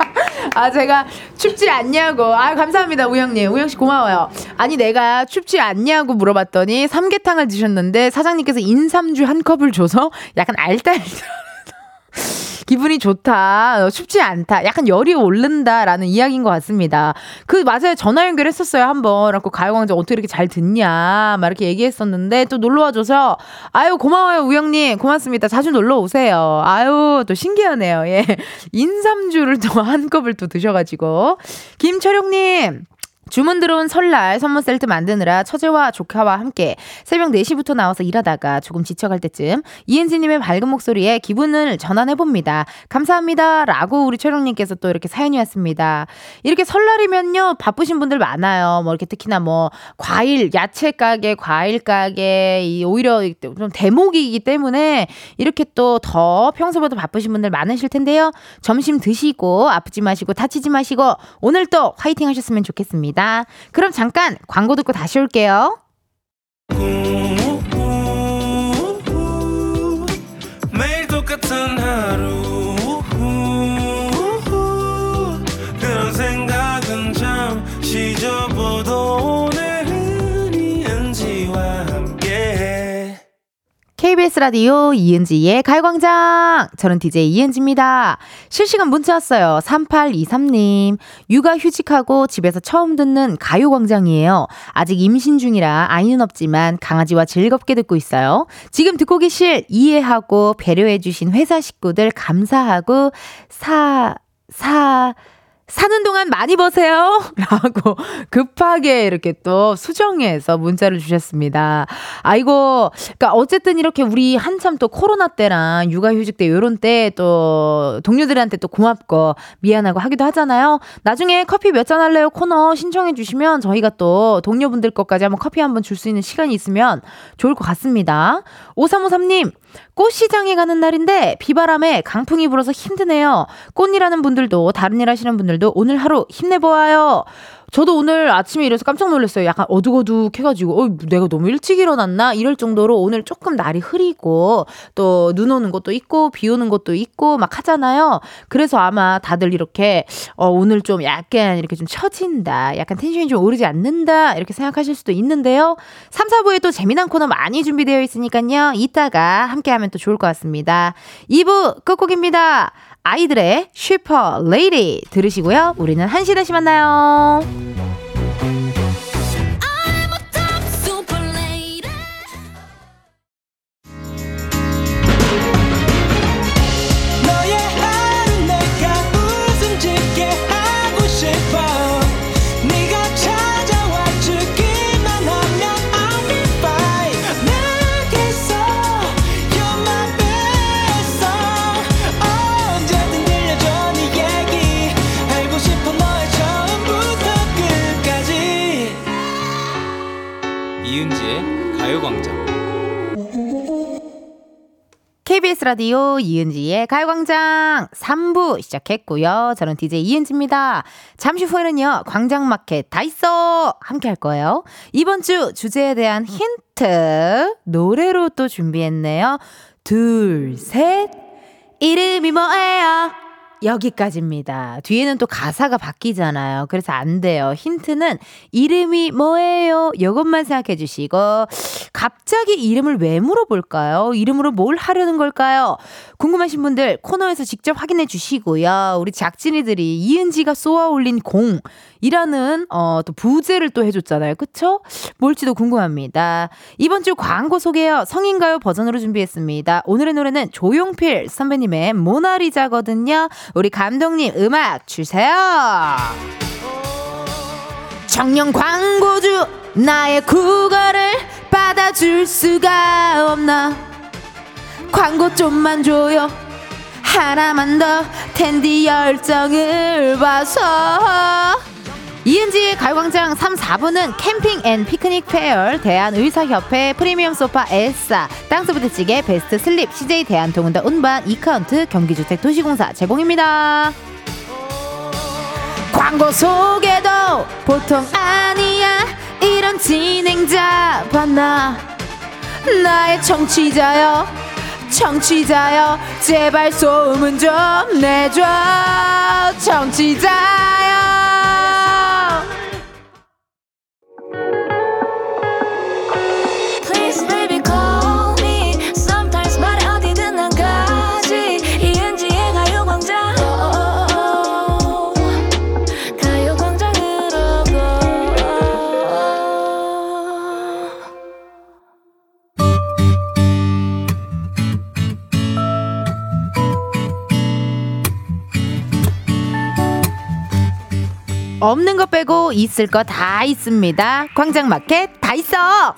아 제가 춥지 않냐고. 아 감사합니다 우영님. 우영 씨 고마워요. 아니 내가 춥지 않냐고 물어봤더니 삼계탕을 드셨는데 사장님께서 인삼주 한 컵을 줘서 약간 알딸딸. 기분이 좋다. 어, 춥지 않다. 약간 열이 오른다라는 이야기인 것 같습니다. 그 맞아요. 전화 연결했었어요 한번. 그래갖고 가요광장 어떻게 이렇게 잘 듣냐 막 이렇게 얘기했었는데 또 놀러 와줘서 아유 고마워요 우영님 고맙습니다. 자주 놀러 오세요. 아유 또 신기하네요. 예 인삼주를 또 한 컵을 또 드셔가지고 김철용님. 주문 들어온 설날 선물 셀트 만드느라 처제와 조카와 함께 새벽 4시부터 나와서 일하다가 조금 지쳐갈 때쯤 이은지님의 밝은 목소리에 기분을 전환해봅니다. 감사합니다. 라고 우리 철영님께서 또 이렇게 사연이 왔습니다. 이렇게 설날이면요, 바쁘신 분들 많아요. 뭐 이렇게 특히나 뭐 과일, 야채 가게, 과일 가게, 이 오히려 좀 대목이기 때문에 이렇게 또 더 평소보다 바쁘신 분들 많으실 텐데요. 점심 드시고 아프지 마시고 다치지 마시고 오늘 또 화이팅 하셨으면 좋겠습니다. 그럼 잠깐 광고 듣고 다시 올게요. 라디오 이은지의 가요광장. 저는 DJ 이은지입니다. 실시간 문자 왔어요. 3823님. 육아 휴직하고 집에서 처음 듣는 가요광장이에요. 아직 임신 중이라 아이는 없지만 강아지와 즐겁게 듣고 있어요. 지금 듣고 계실 이해하고 배려해주신 회사 식구들 감사하고 사, 사, 사는 동안 많이 버세요. 라고 급하게 이렇게 또 수정해서 문자를 주셨습니다. 아이고, 그러니까 어쨌든 이렇게 우리 한참 또 코로나 때랑 육아휴직 때 요런 때 또 동료들한테 또 고맙고 미안하고 하기도 하잖아요. 나중에 커피 몇 잔 할래요 코너 신청해 주시면 저희가 또 동료분들 것까지 한번 커피 한번 줄 수 있는 시간이 있으면 좋을 것 같습니다. 5353님, 꽃시장에 가는 날인데 비바람에 강풍이 불어서 힘드네요. 꽃일하는 분들도 다른 일 하시는 분들도 오늘 하루 힘내보아요. 저도 오늘 아침에 일어나서 깜짝 놀랐어요. 약간 어둑어둑해가지고, 어, 내가 너무 일찍 일어났나? 이럴 정도로 오늘 조금 날이 흐리고, 또 눈 오는 것도 있고, 비 오는 것도 있고, 막 하잖아요. 그래서 아마 다들 이렇게, 어, 오늘 좀 약간 이렇게 좀 처진다. 약간 텐션이 좀 오르지 않는다. 이렇게 생각하실 수도 있는데요. 3, 4부에 또 재미난 코너 많이 준비되어 있으니까요. 이따가 함께 하면 또 좋을 것 같습니다. 2부 끝곡입니다. 아이들의 슈퍼 레이디 들으시고요. 우리는 1시 다시 만나요. 라디오 이은지의 가요광장 3부 시작했고요. 저는 DJ 이은지입니다. 잠시 후에는요, 광장마켓 다 있어! 함께 할 거예요. 이번 주 주제에 대한 힌트, 노래로 또 준비했네요. 둘, 셋. 이름이 뭐예요? 여기까지입니다. 뒤에는 또 가사가 바뀌잖아요. 그래서 안 돼요. 힌트는 이름이 뭐예요? 이것만 생각해 주시고 갑자기 이름을 왜 물어볼까요? 이름으로 뭘 하려는 걸까요? 궁금하신 분들 코너에서 직접 확인해 주시고요. 우리 작진이들이 이은지가 쏘아 올린 공 이라는 어, 또 부제를 또 해줬잖아요. 그쵸? 뭘지도 궁금합니다. 이번 주 광고 소개요. 성인가요 버전으로 준비했습니다. 오늘의 노래는 조용필 선배님의 모나리자거든요. 우리 감독님 음악 주세요. 청년 광고주 나의 구애를 받아줄 수가 없나 광고 좀만 줘요 하나만 더 텐디 열정을 봐서 이은지의 가요광장 3, 4부는 캠핑 앤 피크닉 페어, 대한의사협회, 프리미엄 소파 에싸, 땅스부대찌개, 베스트 슬립, CJ 대한통운 더 운반, 이카운트, 경기주택 도시공사 제공입니다. 광고 소개도 보통 아니야. 이런 진행자 봤나? 나의 청취자여 청취자여 제발 소문 좀 내줘 청취자여 없는 거 빼고 있을 거 다 있습니다 광장마켓 다 있어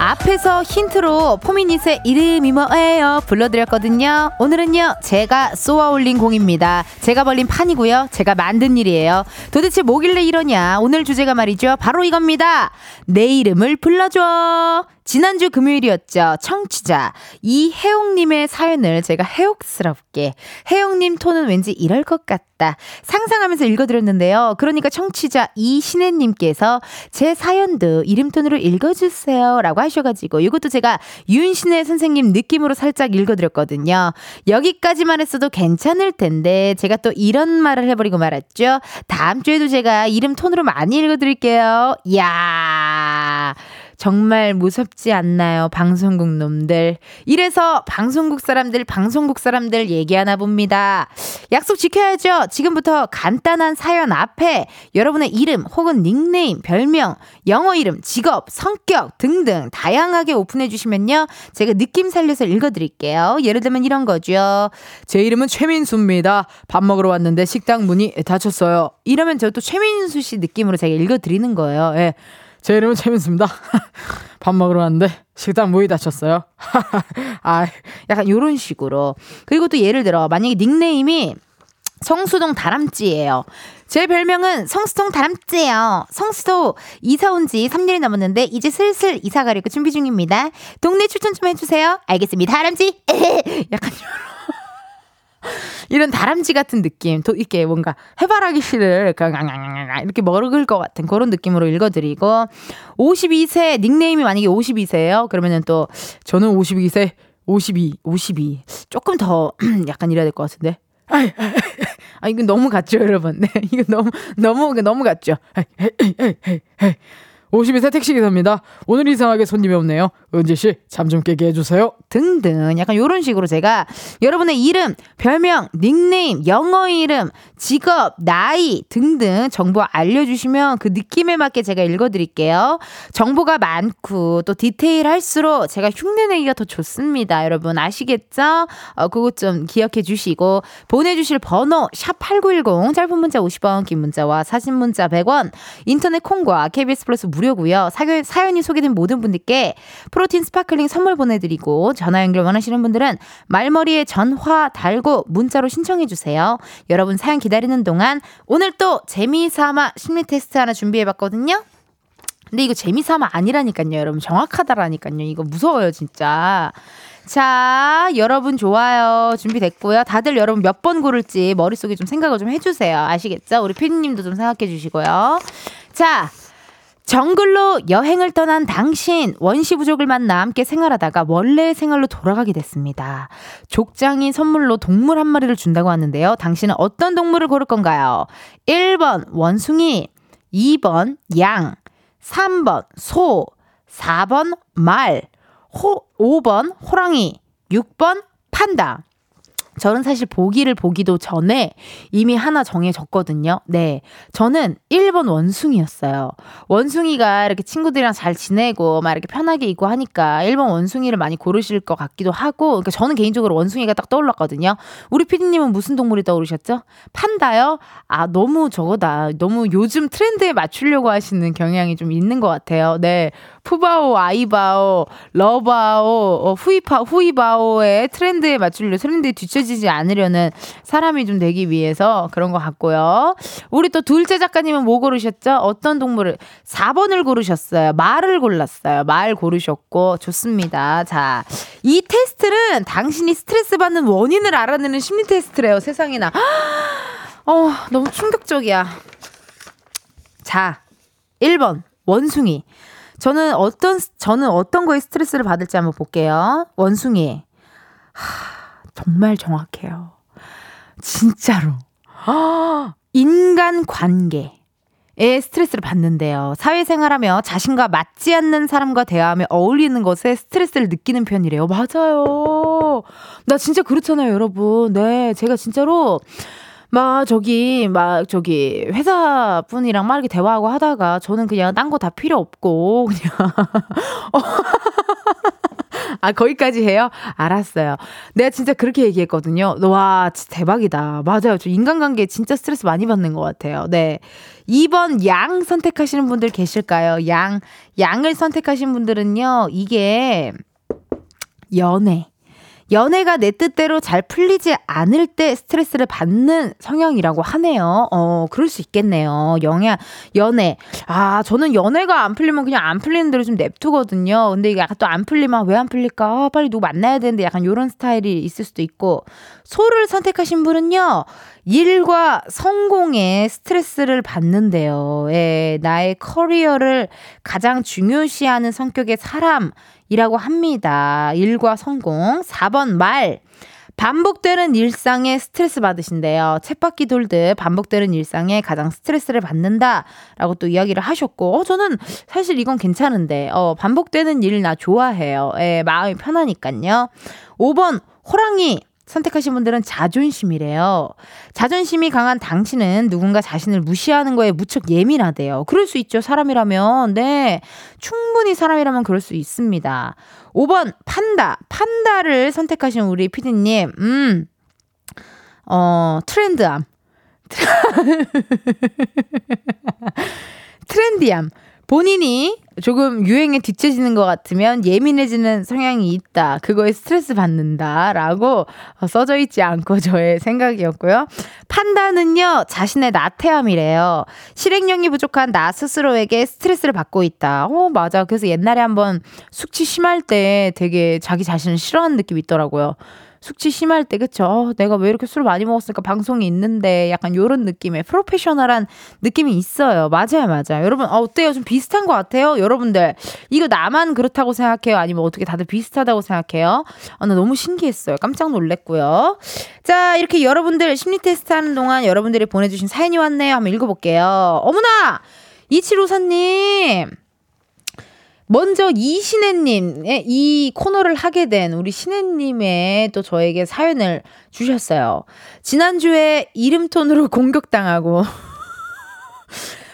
앞에서 힌트로 포미닛의 이름이 뭐예요 불러드렸거든요. 오늘은요 제가 쏘아 올린 공입니다. 제가 벌린 판이고요. 제가 만든 일이에요. 도대체 뭐길래 이러냐? 오늘 주제가 말이죠. 바로 이겁니다. 내 이름을 불러줘. 지난주 금요일이었죠. 청취자 이혜용님의 사연을 제가 해옥스럽게 혜용님 톤은 왠지 이럴 것 같다 상상하면서 읽어드렸는데요. 그러니까 청취자 이신혜님께서 제 사연도 이름 톤으로 읽어주세요라고 하셔가지고 이것도 제가 윤신혜 선생님 느낌으로 살짝 읽어드렸거든요. 여기까지만 했어도 괜찮을 텐데 제가 또 이런 말을 해버리고 말았죠. 다음 주에도 제가 이름 톤으로 많이 읽어드릴게요. 야. 정말 무섭지 않나요? 방송국 놈들. 이래서 방송국 사람들, 방송국 사람들 얘기하나 봅니다. 약속 지켜야죠. 지금부터 간단한 사연 앞에 여러분의 이름 혹은 닉네임, 별명, 영어 이름, 직업, 성격 등등 다양하게 오픈해 주시면요. 제가 느낌 살려서 읽어 드릴게요. 예를 들면 이런 거죠. 제 이름은 최민수입니다. 밥 먹으러 왔는데 식당 문이 닫혔어요. 이러면 저 또 최민수 씨 느낌으로 제가 읽어 드리는 거예요. 예. 제 이름은 최민수입니다. 밥 먹으러 왔는데 식당 문이 닫혔어요. 아, 약간 요런 식으로. 그리고 또 예를 들어 만약에 닉네임이 성수동 다람쥐예요. 제 별명은 성수동 다람쥐예요. 성수도 이사 온 지 3년이 넘었는데 이제 슬슬 이사 가려고 준비 중입니다. 동네 추천 좀 해주세요. 알겠습니다. 다람쥐. 약간 요런. 이런 다람쥐 같은 느낌, 또 이렇게 뭔가 해바라기 씨를 이렇게 먹을 것 같은 그런 느낌으로 읽어드리고 52세 닉네임이 만약에 52세예요. 그러면은 또 저는 52세, 52, 52. 조금 더 약간 이래야 될 것 같은데. 아, 이거 너무 같죠, 여러분? 네, 이거 너무, 너무, 너무 같죠? 52세 택시기사입니다. 오늘 이상하게 손님이 없네요. 은지씨, 잠 좀 깨게 해주세요. 등등. 약간 이런 식으로 제가 여러분의 이름, 별명, 닉네임, 영어 이름, 직업, 나이 등등 정보 알려주시면 그 느낌에 맞게 제가 읽어드릴게요. 정보가 많고 또 디테일할수록 제가 흉내내기가 더 좋습니다. 여러분 아시겠죠? 어, 그것 좀 기억해 주시고 보내주실 번호 샵8910 짧은 문자 50원 긴 문자와 사진 문자 100원 인터넷 콩과 KBS 플러스 무료고요. 사연, 사연이 소개된 모든 분들께 프로틴 sparkling 선물 보내드리고 전화 연결 원하시는 분들은 말머리에 전화 달고 문자로 신청해 주세요. 여러분 사연 기다리는 동안 오늘 또 재미삼아 심리 테스트 하나 준비해봤거든요. 근데 이거 재미삼아 아니라니까요, 여러분. 정확하다라니까요. 이거 무서워요, 진짜. 자, 여러분 좋아요. 준비됐고요. 다들 여러분 몇 번 고를지 머릿속에 좀 생각을 좀 해주세요. 아시겠죠? 우리 피디님도 좀 생각해 주시고요. 자, 정글로 여행을 떠난 당신, 원시부족을 만나 함께 생활하다가 원래의 생활로 돌아가게 됐습니다. 족장이 선물로 동물 한 마리를 준다고 하는데요. 당신은 어떤 동물을 고를 건가요? 1번 원숭이, 2번 양, 3번 소, 4번 말, 호, 5번 호랑이, 6번 판다. 저는 사실 보기를 보기도 전에 이미 하나 정해졌거든요. 네. 저는 1번 원숭이였어요. 원숭이가 이렇게 친구들이랑 잘 지내고 막 이렇게 편하게 있고 하니까 1번 원숭이를 많이 고르실 것 같기도 하고, 그러니까 저는 개인적으로 원숭이가 딱 떠올랐거든요. 우리 피디님은 무슨 동물이 떠오르셨죠? 판다요? 아, 너무 저거다. 너무 요즘 트렌드에 맞추려고 하시는 경향이 좀 있는 것 같아요. 네. 푸바오, 아이바오, 러바오, 어, 후이파, 후이바오의 트렌드에 맞추려, 트렌드에 뒤처지 지 않으려는 사람이 좀 되기 위해서 그런 것 같고요. 우리 또 둘째 작가님은 뭐 고르셨죠? 어떤 동물을? 4번을 고르셨어요. 말을 골랐어요. 말 고르셨고, 좋습니다. 자, 이 테스트는 당신이 스트레스 받는 원인을 알아내는 심리 테스트래요. 세상에나. 어, 너무 충격적이야. 자, 1번, 원숭이. 저는 어떤, 저는 어떤 거에 스트레스를 받을지 한번 볼게요. 원숭이. 하, 정말 정확해요. 진짜로. 아, 인간 관계 에 스트레스를 받는데요. 사회생활하며 자신과 맞지 않는 사람과 대화하며 어울리는 것에 스트레스를 느끼는 편이래요. 맞아요. 나 진짜 그렇잖아요, 여러분. 네, 제가 진짜로 막 저기 막 저기 회사 분이랑 막 이렇게 대화하고 하다가 저는 그냥 딴 거 다 필요 없고 그냥 어. 아 거기까지 해요? 알았어요. 내가 진짜 그렇게 얘기했거든요. 와 진짜 대박이다. 맞아요. 저 인간관계 진짜 스트레스 많이 받는 것 같아요. 네. 2번 양 선택하시는 분들 계실까요? 양 양을 선택하신 분들은요. 이게 연애 연애가 내 뜻대로 잘 풀리지 않을 때 스트레스를 받는 성향이라고 하네요. 어, 그럴 수 있겠네요. 영야, 연애. 아, 저는 연애가 안 풀리면 그냥 안 풀리는 대로 좀 냅두거든요. 근데 이게 약간 또 안 풀리면 왜 안 풀릴까? 아, 빨리 누구 만나야 되는데 약간 요런 스타일이 있을 수도 있고. 소를 선택하신 분은요, 일과 성공에 스트레스를 받는데요. 예, 나의 커리어를 가장 중요시하는 성격의 사람 이라고 합니다. 일과 성공. 4번 말. 반복되는 일상에 스트레스 받으신대요. 쳇바퀴 돌듯 반복되는 일상에 가장 스트레스를 받는다라고 또 이야기를 하셨고, 어, 저는 사실 이건 괜찮은데, 어, 반복되는 일 나 좋아해요. 예, 마음이 편하니까요. 5번, 호랑이. 선택하신 분들은 자존심이래요. 자존심이 강한 당신은 누군가 자신을 무시하는 거에 무척 예민하대요. 그럴 수 있죠. 사람이라면. 네. 충분히 사람이라면 그럴 수 있습니다. 5번, 판다. 판다를 선택하신 우리 피디님, 음, 어, 트렌드함. 트렌디함. 본인이 조금 유행에 뒤처지는 것 같으면 예민해지는 성향이 있다. 그거에 스트레스 받는다. 라고 써져 있지 않고 저의 생각이었고요. 판단은요, 자신의 나태함이래요. 실행력이 부족한 나 스스로에게 스트레스를 받고 있다. 어, 맞아. 그래서 옛날에 한번 숙취 심할 때 되게 자기 자신을 싫어하는 느낌이 있더라고요. 숙취 심할 때 그쵸? 어, 내가 왜 이렇게 술을 많이 먹었을까 방송이 있는데 약간 요런 느낌의 프로페셔널한 느낌이 있어요. 맞아요, 맞아요. 여러분 어, 어때요? 좀 비슷한 것 같아요, 여러분들. 이거 나만 그렇다고 생각해요? 아니면 어떻게 다들 비슷하다고 생각해요? 아, 나 너무 신기했어요. 깜짝 놀랐고요. 자, 이렇게 여러분들 심리 테스트 하는 동안 여러분들이 보내주신 사연이 왔네요. 한번 읽어볼게요. 어머나, 이칠오사님. 먼저 이신혜님의 이 코너를 하게 된 우리 신혜님의 또 저에게 사연을 주셨어요. 지난주에 이름톤으로 공격당하고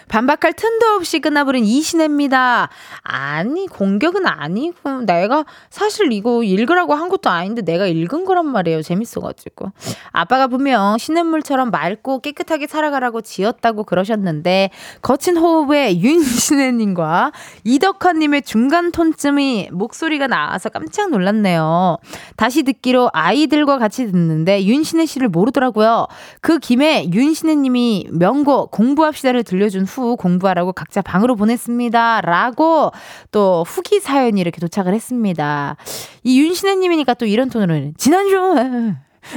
반박할 틈도 없이 끊어버린 이신혜입니다. 아니, 공격은 아니고, 내가 사실 이거 읽으라고 한 것도 아닌데 내가 읽은 거란 말이에요. 재밌어가지고. 아빠가 분명 시냇물처럼 맑고 깨끗하게 살아가라고 지었다고 그러셨는데, 거친 호흡에 윤신혜님과 이덕화님의 중간 톤쯤이 목소리가 나와서 깜짝 놀랐네요. 다시 듣기로 아이들과 같이 듣는데 윤신혜 씨를 모르더라고요. 그 김에 윤신혜님이 명곡 공부합시다를 들려준 후 공부하라고 각자 방으로 보냈습니다. 라고 또 후기 사연이 이렇게 도착을 했습니다. 이 윤신혜님이니까 또 이런 톤으로 지난주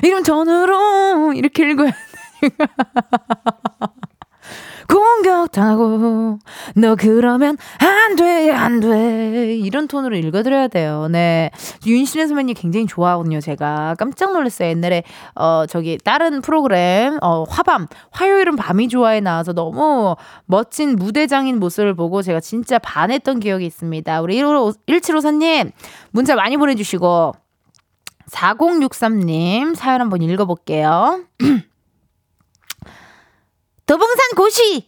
이런 톤으로 이렇게 읽어야 공격당하고 너 그러면 안 돼, 안 돼. 이런 톤으로 읽어드려야 돼요. 네. 윤신혜 선배님 굉장히 좋아하거든요, 제가. 깜짝 놀랐어요. 옛날에, 어, 저기, 다른 프로그램, 어, 화밤, 화요일은 밤이 좋아에 나와서 너무 멋진 무대장인 모습을 보고 제가 진짜 반했던 기억이 있습니다. 우리 1754님, 문자 많이 보내주시고, 4063님, 사연 한번 읽어볼게요. 도봉산 고시!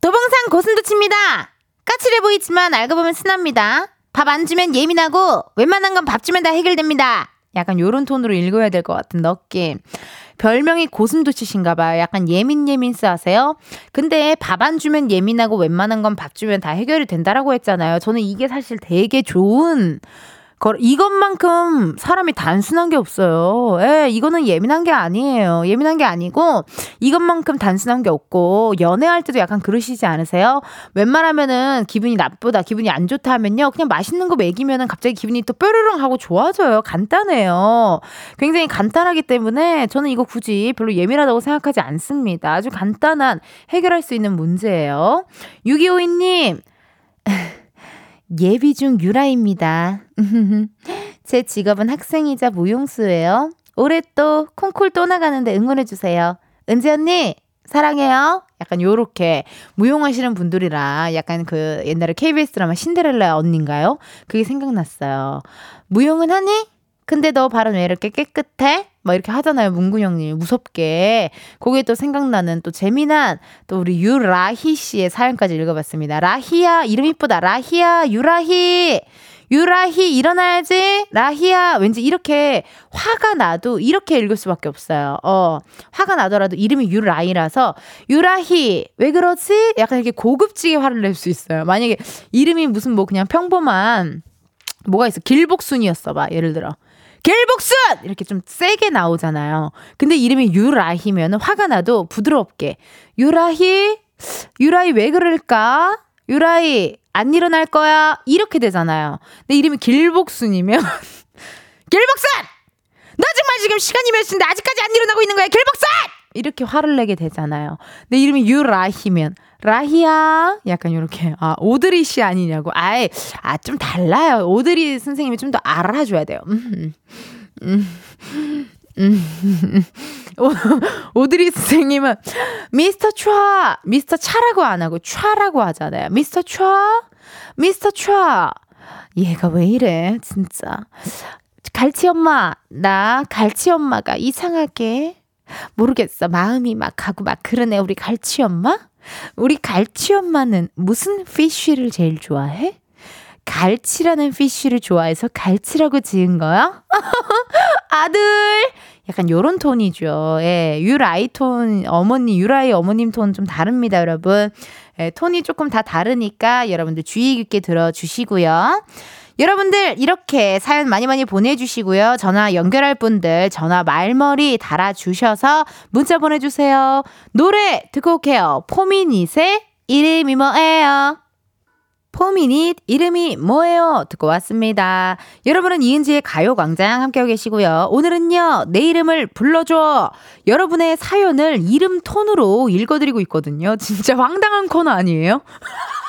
도봉산 고슴도치입니다. 까칠해 보이지만 알고 보면 순합니다. 밥 안 주면 예민하고 웬만한 건 밥 주면 다 해결됩니다. 약간 요런 톤으로 읽어야 될 것 같은 느낌. 별명이 고슴도치신가 봐요. 약간 예민 예민스 하세요. 근데 밥 안 주면 예민하고 웬만한 건 밥 주면 다 해결이 된다라고 했잖아요. 저는 이게 사실 되게 좋은 거, 이것만큼 사람이 단순한 게 없어요. 예, 이거는 예민한 게 아니에요. 예민한 게 아니고, 이것만큼 단순한 게 없고, 연애할 때도 약간 그러시지 않으세요? 웬만하면은 기분이 나쁘다, 기분이 안 좋다 하면요. 그냥 맛있는 거 먹이면은 갑자기 기분이 또 뾰로롱 하고 좋아져요. 간단해요. 굉장히 간단하기 때문에 저는 이거 굳이 별로 예민하다고 생각하지 않습니다. 아주 간단한 해결할 수 있는 문제예요. 6252님, 예비 중 유라입니다. 제 직업은 학생이자 무용수예요. 올해 또 콩쿨 또 나가는데 응원해주세요. 은지 언니, 사랑해요. 약간 요렇게 무용하시는 분들이라 약간 그 옛날에 KBS 드라마 신데렐라 언니인가요? 그게 생각났어요. 무용은 하니? 근데 너 발은 왜 이렇게 깨끗해? 막 이렇게 하잖아요, 문근영님. 무섭게. 거기에 또 생각나는 또 재미난 또 우리 유라희 씨의 사연까지 읽어봤습니다. 라희야, 이름 이쁘다. 라희야, 유라희. 유라희, 일어나야지. 라희야. 왠지 이렇게 화가 나도 이렇게 읽을 수밖에 없어요. 어, 화가 나더라도 이름이 유라이라서 유라희, 왜 그러지? 약간 이렇게 고급지게 화를 낼 수 있어요. 만약에 이름이 무슨 뭐 그냥 평범한 뭐가 있어. 길복순이었어 봐. 예를 들어. 길복순! 이렇게 좀 세게 나오잖아요. 근데 이름이 유라희면 화가 나도 부드럽게. 유라희? 유라희 왜 그럴까? 유라희, 안 일어날 거야? 이렇게 되잖아요. 근데 이름이 길복순이면, 길복순! 너 정말 지금 시간이 몇 시인데 아직까지 안 일어나고 있는 거야? 길복순! 이렇게 화를 내게 되잖아요. 근데 이름이 유라희면, 라희야. 약간 이렇게, 아, 오드리 씨 아니냐고. 아예, 아, 좀 달라요. 오드리 선생님이 좀 더 알아줘야 돼요. 음, 음, 음. 오, 오드리 선생님은 미스터 촤, 미스터 차라고 안 하고 촤라고 하잖아요. 미스터 촤, 미스터 촤. 얘가 왜 이래, 진짜. 갈치 엄마, 나 갈치 엄마가 이상하게 모르겠어. 마음이 막 가고 막 그러네. 우리 갈치 엄마? 우리 갈치 엄마는 무슨 피쉬를 제일 좋아해? 갈치라는 피쉬를 좋아해서 갈치라고 지은 거야? 아들! 약간 요런 톤이죠. 예, 유라이 톤, 어머니, 유라이 어머님 톤 좀 다릅니다, 여러분. 예, 톤이 조금 다 다르니까 여러분들 주의 깊게 들어주시고요. 여러분들 이렇게 사연 많이 많이 보내주시고요. 전화 연결할 분들 전화 말머리 달아주셔서 문자 보내주세요. 노래 듣고 올게요. 포미닛의 이름이 뭐예요? 포미닛 이름이 뭐예요? 듣고 왔습니다. 여러분은 이은지의 가요광장 함께하고 계시고요. 오늘은요, 내 이름을 불러줘. 여러분의 사연을 이름 톤으로 읽어드리고 있거든요. 진짜 황당한 코너 아니에요?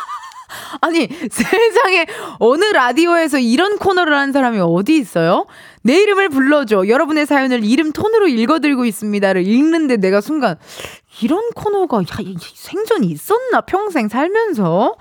아니, 세상에 어느 라디오에서 이런 코너를 하는 사람이 어디 있어요? 내 이름을 불러줘. 여러분의 사연을 이름 톤으로 읽어드리고 있습니다를 읽는데 내가 순간, 이런 코너가 야, 생전이 있었나? 평생 살면서?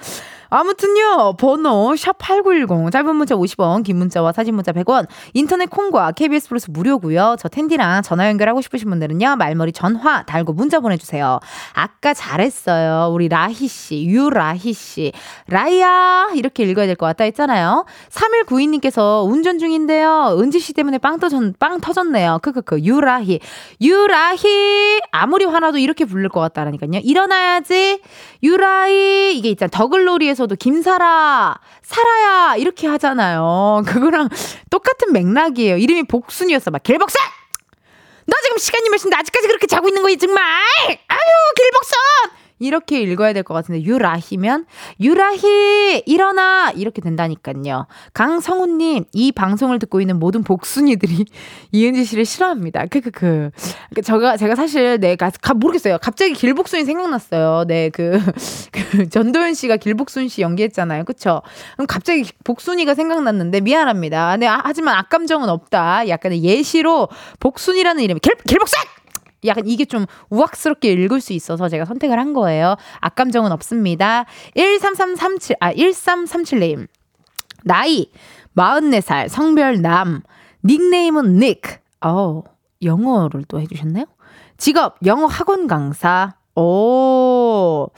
아무튼요, 번호, 샵8910, 짧은 문자 50원, 긴 문자와 사진 문자 100원, 인터넷 콩과 KBS 플러스 무료고요 저 텐디랑 전화 연결하고 싶으신 분들은요, 말머리 전화 달고 문자 보내주세요. 아까 잘했어요. 우리 라희씨, 유라희씨. 라이야! 이렇게 읽어야 될 것 같다 했잖아요. 3192님께서 운전 중인데요. 은지씨 때문에 빵, 터졌, 빵 터졌네요. 크크크. 유라희. 유라희! 아무리 화나도 이렇게 부를 것 같다라니까요. 일어나야지. 유라희! 이게 있잖아. 더글로리에서 에서도 김사라, 사라야 이렇게 하잖아요. 그거랑 똑같은 맥락이에요. 이름이 복순이었어. 막 길복순! 너 지금 시간이 몇 시인데 아직까지 그렇게 자고 있는 거야 정말? 아유 길복순! 이렇게 읽어야 될 것 같은데 유라희면 유라희 일어나 이렇게 된다니까요. 강성우님 이 방송을 듣고 있는 모든 복순이들이 이은지 씨를 싫어합니다. 크크크. 그 제가 제가 사실 내가 가, 모르겠어요. 갑자기 길복순이 생각났어요. 네그 그 전도연 씨가 길복순 씨 연기했잖아요. 그쵸? 그럼 갑자기 복순이가 생각났는데 미안합니다. 네, 아, 하지만 악감정은 없다. 약간의 예시로 복순이라는 이름이 길, 길복순! 약간 이게 좀 우악스럽게 읽을 수 있어서 제가 선택을 한 거예요. 악감정은 없습니다. 13337, 아, 1337님. 나이 44살, 성별 남, 닉네임은 닉. 어 영어를 또 해주셨네요. 직업 영어 학원 강사. 오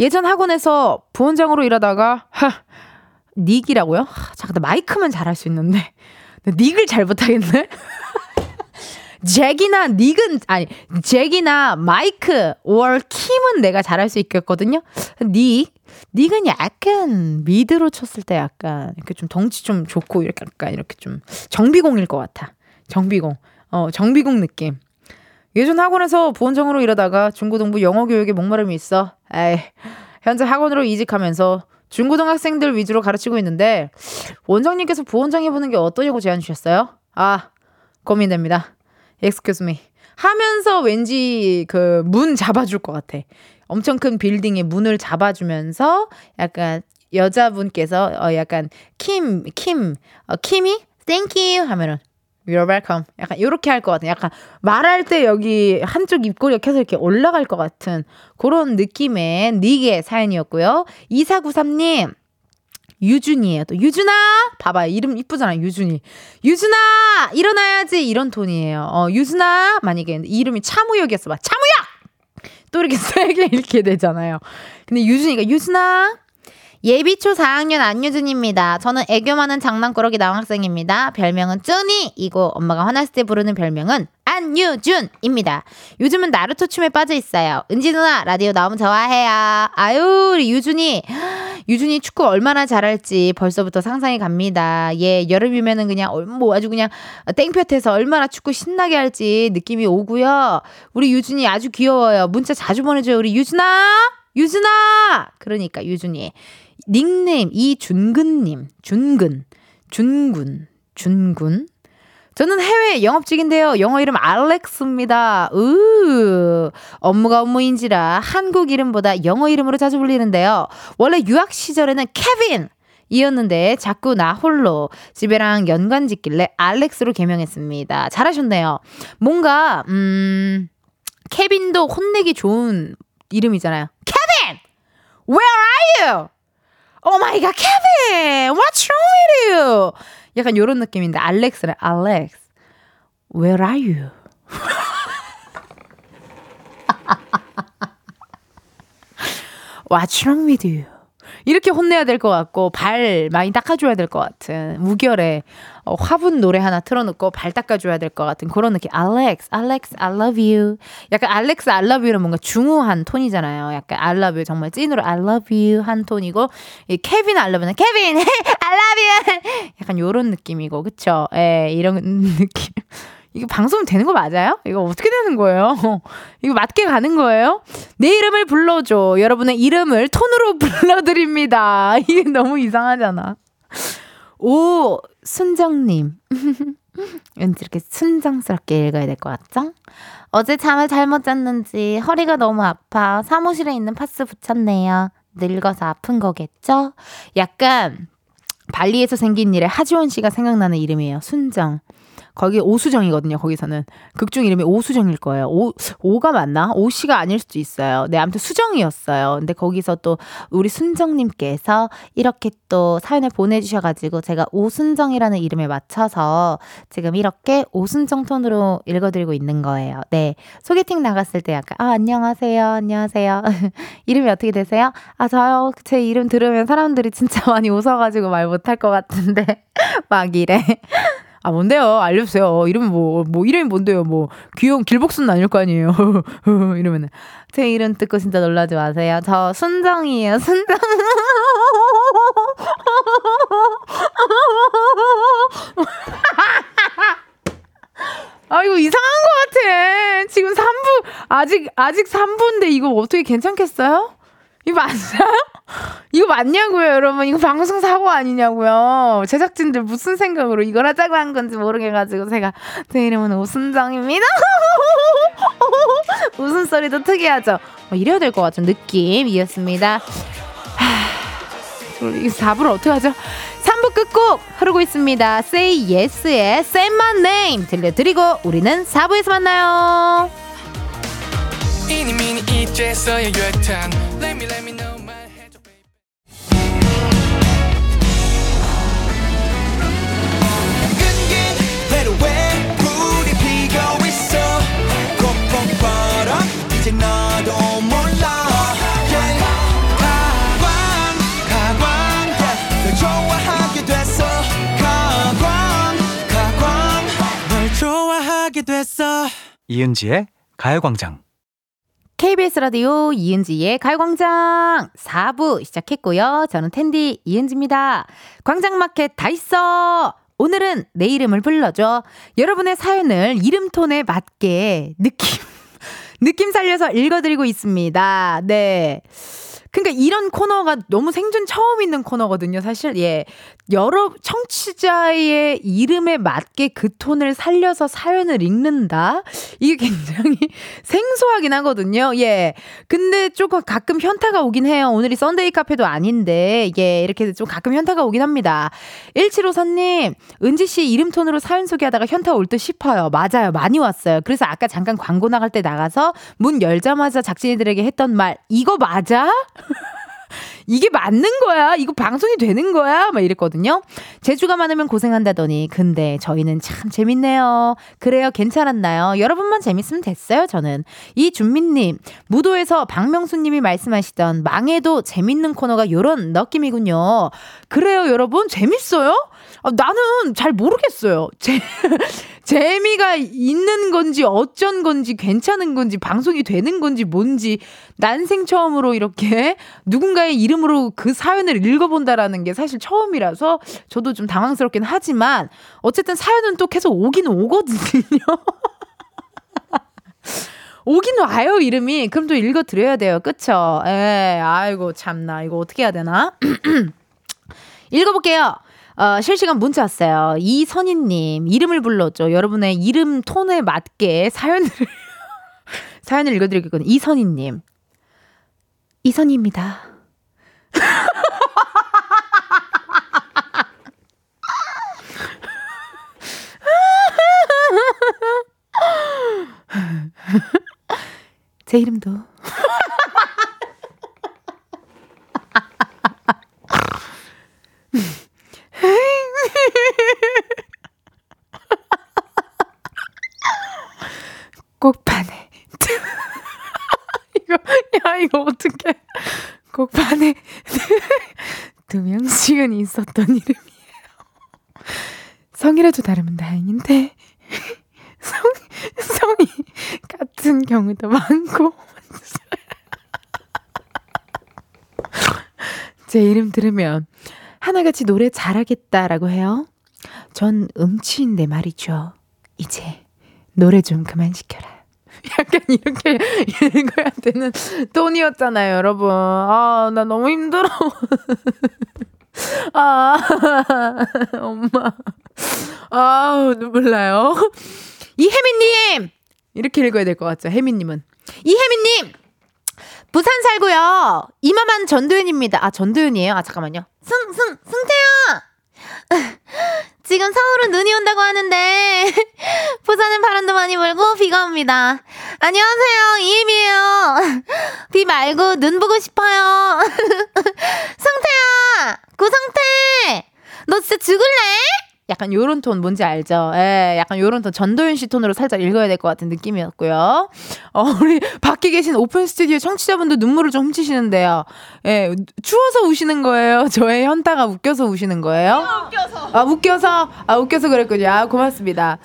예전 학원에서 부원장으로 일하다가 하 닉이라고요? 하, 잠깐 마이크만 잘할 수 있는데 닉을 잘 못하겠네. 잭이나 닉은 아니 잭이나 마이크 월 킴은 내가 잘할 수 있겠거든요. 닉 닉은 약간 미드로 쳤을 때 약간 이렇게 좀 덩치 좀 좋고 이렇게 약간 이렇게 좀 정비공일 것 같아. 정비공. 어 정비공 느낌. 예전 학원에서 부원장으로 일하다가 중고등부 영어 교육에 목마름이 있어. 에이 현재 학원으로 이직하면서 중고등학생들 위주로 가르치고 있는데 원장님께서 부원장 해보는 게 어떠냐고 제안 주셨어요? 아 고민됩니다. Excuse me. 하면서 왠지 그 문 잡아줄 것 같아. 엄청 큰 빌딩의 문을 잡아주면서 약간 여자분께서 어 약간 킴, 킴, 어, 킴이 thank you 하면은 You're welcome. 약간 이렇게 할 것 같은. 약간 말할 때 여기 한쪽 입꼬리가 계속 이렇게 올라갈 것 같은 그런 느낌의 닉의 사연이었고요. 2493님. 유준이에요. 또 유준아 봐봐요. 이름 이쁘잖아요. 유준이. 유준아 일어나야지 이런 톤이에요. 어 유준아 만약에 이름이 차무역이었어 봐. 차무역 또 이렇게 세게 읽게 되잖아요. 근데 유준이가 유준아 예비초 4학년 안유준입니다. 저는 애교 많은 장난꾸러기 남학생입니다. 별명은 쭈니 이고 엄마가 화났을 때 부르는 별명은 안유준입니다. 요즘은 나루토 춤에 빠져 있어요. 은지 누나 라디오 너무 좋아해요. 아유 우리 유준이 유준이 축구 얼마나 잘할지 벌써부터 상상이 갑니다. 예 여름이면은 그냥 뭐 아주 그냥 땡볕에서 얼마나 축구 신나게 할지 느낌이 오고요. 우리 유준이 아주 귀여워요. 문자 자주 보내줘요. 우리 유준아 유준아 그러니까 유준이 닉네임 이준근님 준근 준군 준군 저는 해외 영업직인데요. 영어 이름 알렉스입니다. 으 업무가 업무인지라 한국 이름보다 영어 이름으로 자주 불리는데요. 원래 유학 시절에는 케빈 이었는데 자꾸 나 홀로 집에랑 연관 짓길래 알렉스로 개명했습니다. 잘하셨네요. 뭔가 음 케빈도 혼내기 좋은 이름이잖아요. 케빈! Where are you? Oh my god, Kevin! What's wrong with you? 약간 요런 느낌인데, 알렉스래, 알렉스. Where are you? What's wrong with you? 이렇게 혼내야 될 것 같고 발 많이 닦아줘야 될 것 같은 우결에 어, 화분 노래 하나 틀어놓고 발 닦아줘야 될 것 같은 그런 느낌. Alex, Alex, I love you. 약간 Alex, I love you는 뭔가 중후한 톤이잖아요. 약간 I love you 정말 찐으로 I love you 한 톤이고 이 케빈 I love you는 케빈, I love you. 약간 요런 느낌이고 그쵸? 예, 이런 느낌. 이거 방송 되는 거 맞아요? 이거 어떻게 되는 거예요? 이거 맞게 가는 거예요? 내 이름을 불러줘. 여러분의 이름을 톤으로 불러드립니다. 이게 너무 이상하잖아. 오, 순정님. 왠지 이렇게 순정스럽게 읽어야 될 것 같죠? 어제 잠을 잘못 잤는지 허리가 너무 아파 사무실에 있는 파스 붙였네요. 늙어서 아픈 거겠죠? 약간 발리에서 생긴 일에 하지원 씨가 생각나는 이름이에요. 순정. 거기 오수정이거든요. 거기서는 극중 이름이 오수정일 거예요. 오 오가 맞나? 오씨가 아닐 수도 있어요. 네, 아무튼 수정이었어요. 근데 거기서 또 우리 순정님께서 이렇게 또 사연을 보내주셔가지고 제가 오순정이라는 이름에 맞춰서 지금 이렇게 오순정 톤으로 읽어드리고 있는 거예요. 네, 소개팅 나갔을 때 약간 아 안녕하세요, 안녕하세요. 이름이 어떻게 되세요? 아 저요. 제 이름 들으면 사람들이 진짜 많이 웃어가지고 말 못할 것 같은데 막 이래. 아, 뭔데요? 알려주세요. 이름이 뭐, 뭐, 이름이 뭔데요? 뭐, 귀여운 길복순 아닐 거 아니에요. 이러면은. 제 이름 듣고 진짜 놀라지 마세요. 저 순정이에요, 순정. 아, 이거 이상한 것 같아. 지금 3부, 아, 아직, 아직 3분인데 이거 어떻게 괜찮겠어요? 이거 맞아요? 이거 맞냐고요, 여러분? 이거 방송 사고 아니냐고요? 제작진들 무슨 생각으로 이걸 하자고 한 건지 모르겠가지고 제가 제 이름은 오순정입니다. 웃음소리도 특이하죠? 뭐 이래야 될 것 같은 느낌이었습니다. 하, 이 4부를 어떻게 하죠? 3부 끝곡 흐르고 있습니다. Say Yes의 Say My Name 들려드리고 우리는 4부에서 만나요. 이제서야 유탄. Let me let me know 이은지의 가요광장. KBS 라디오 이은지의 가요광장 4부 시작했고요. 저는 텐디 이은지입니다. 광장마켓 다 있어! 오늘은 내 이름을 불러줘. 여러분의 사연을 이름톤에 맞게 느낌, 느낌 살려서 읽어드리고 있습니다. 네. 그러니까 이런 코너가 너무 생전 처음 있는 코너거든요, 사실. 예. 여러 청취자의 이름에 맞게 그 톤을 살려서 사연을 읽는다? 이게 굉장히 생소하긴 하거든요. 예. 근데 조금 가끔 현타가 오긴 해요. 오늘이 Sunday 카페도 아닌데, 예. 이렇게 좀 가끔 현타가 오긴 합니다. 1754님, 은지 씨 이름 톤으로 사연 소개하다가 현타 올 듯 싶어요. 맞아요. 많이 왔어요. 그래서 아까 잠깐 광고 나갈 때 나가서 문 열자마자 작진이들에게 했던 말, 이거 맞아? 이게 맞는 거야? 이거 방송이 되는 거야? 막 이랬거든요. 재주가 많으면 고생한다더니, 근데 저희는 참 재밌네요. 그래요, 괜찮았나요? 여러분만 재밌으면 됐어요, 저는. 이준민님, 무도에서 박명수님이 말씀하시던 망해도 재밌는 코너가 요런 느낌이군요. 그래요, 여러분? 재밌어요? 아, 나는 잘 모르겠어요. 재, 재미가 있는 건지 어쩐 건지 괜찮은 건지 방송이 되는 건지 뭔지 난생 처음으로 이렇게 누군가의 이름으로 그 사연을 읽어본다라는 게 사실 처음이라서 저도 좀 당황스럽긴 하지만 어쨌든 사연은 또 계속 오긴 오거든요. 오긴 와요 이름이. 그럼 또 읽어드려야 돼요. 그쵸? 에 아이고 참나. 이거 어떻게 해야 되나? 읽어볼게요 어, 실시간 문자 왔어요. 이선희님, 이름을 불러줘. 여러분의 이름 톤에 맞게 사연을, 사연을 읽어드리겠거든요. 이선희님. 이선희입니다. 제 이름도. 꼭반에. 이거 야 이거 어떡해. 꼭반에 두 명씩은 있었던 이름이에요. 성이라도 다르면 다행인데. 성, 성이 같은 경우도 많고. 제 이름 들으면 하나같이 노래 잘하겠다라고 해요 전 음치인데 말이죠 이제 노래 좀 그만 시켜라. 약간 이렇게 읽어야 되는 톤이었잖아요, 여러분. 아, 나 너무 힘들어. 아, 엄마. 아우, 눈물 나요. 이혜민님! 이렇게 읽어야 될 것 같죠, 혜민님은. 이혜민님! 부산 살고요. 이마만 전도연입니다. 아, 전도연이에요? 아, 잠깐만요. 승, 승, 승태야! 지금 서울은 눈이 온다고 하는데 부산은 바람도 많이 불고 비가 옵니다. 안녕하세요 이임이에요. 비 말고 눈 보고 싶어요. 성태야 구성태 너 진짜 죽을래? 약간 요런 톤 뭔지 알죠? 예, 약간 요런 톤 전도연 씨 톤으로 살짝 읽어야 될 것 같은 느낌이었고요. 어, 우리 밖에 계신 오픈 스튜디오 청취자분들 눈물을 좀 훔치시는데요. 예, 추워서 우시는 거예요? 저의 현타가 웃겨서 우시는 거예요? 웃겨서. 아, 웃겨서? 아, 웃겨서 그랬군요. 아, 고맙습니다.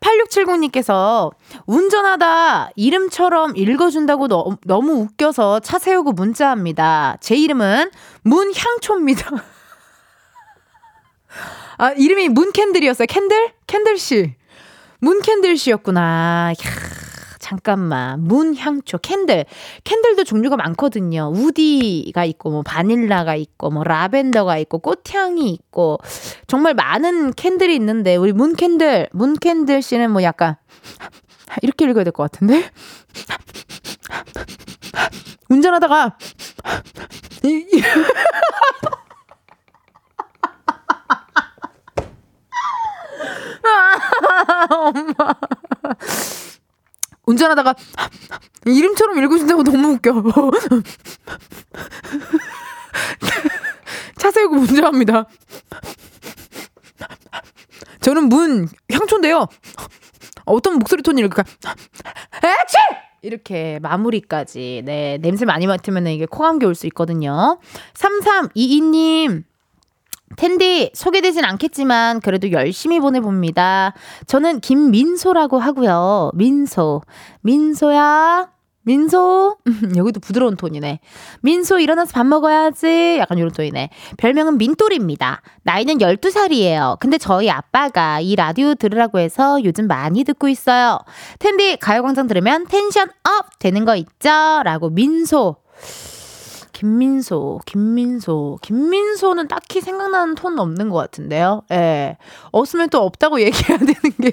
8670님께서 운전하다 이름처럼 읽어준다고 너, 너무 웃겨서 차 세우고 문자합니다. 제 이름은 문향초입니다. 아, 이름이 문candle이었어요. Candle? Candle 씨. 문candle 씨였구나. 이야, 잠깐만. 문향초, candle. Candle도 종류가 많거든요. woody가 있고, 뭐, 바닐라가 있고, 뭐, 라벤더가 있고, 꽃향이 있고, 정말 많은 candle이 있는데, 우리 문candle, 문candle 씨는 뭐 약간, 이렇게 읽어야 될 것 같은데? 운전하다가, 이- 이- 엄마. 운전하다가 이름처럼 읽어준다고 너무 웃겨. 차 세우고 운전합니다. 저는 문 향초인데요. 어떤 목소리 톤이 이럴까? 에치! 이렇게 마무리까지. 네, 냄새 많이 맡으면 이게 코감기 올 수 있거든요. 3322님. 텐디 소개되진 않겠지만 그래도 열심히 보내봅니다. 저는 김민소라고 하고요. 민소. 민소야. 민소. 여기도 부드러운 톤이네. 민소 일어나서 밥 먹어야지. 약간 이런 톤이네. 별명은 민돌입니다. 나이는 12살이에요. 근데 저희 아빠가 이 라디오 들으라고 해서 요즘 많이 듣고 있어요. 텐디 가요광장 들으면 텐션 up 되는 거 있죠? 라고 민소. 김민소, 김민소, 김민소는 딱히 생각나는 톤은 없는 것 같은데요. 예. 없으면 또 없다고 얘기해야 되는 게.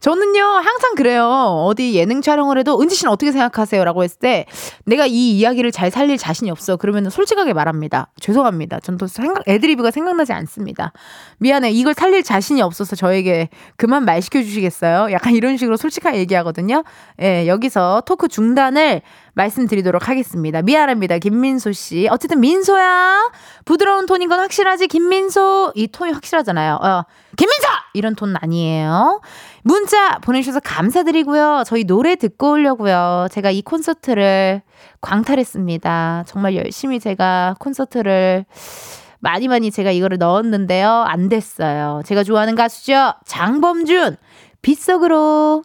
저는요, 항상 그래요. 어디 예능 촬영을 해도, 은지 씨는 어떻게 생각하세요? 라고 했을 때, 내가 이 이야기를 잘 살릴 자신이 없어. 그러면 솔직하게 말합니다. 죄송합니다. 전 또 생각, 애드리브가 생각나지 않습니다. 미안해. 이걸 살릴 자신이 없어서 저에게 그만 말 시켜주시겠어요? 약간 이런 식으로 솔직하게 얘기하거든요. 예, 여기서 토크 중단을 말씀드리도록 하겠습니다. 미안합니다. 김민소 씨. 어쨌든 민소야. 부드러운 톤인 건 확실하지. 김민소. 이 톤이 확실하잖아요. 어. 김민소! 이런 톤 아니에요. 문자 보내주셔서 감사드리고요. 저희 노래 듣고 오려고요. 제가 이 콘서트를 광탈했습니다. 정말 열심히 제가 콘서트를 많이 많이 제가 이거를 넣었는데요. 안 됐어요. 제가 좋아하는 가수죠. 장범준. 빗속으로.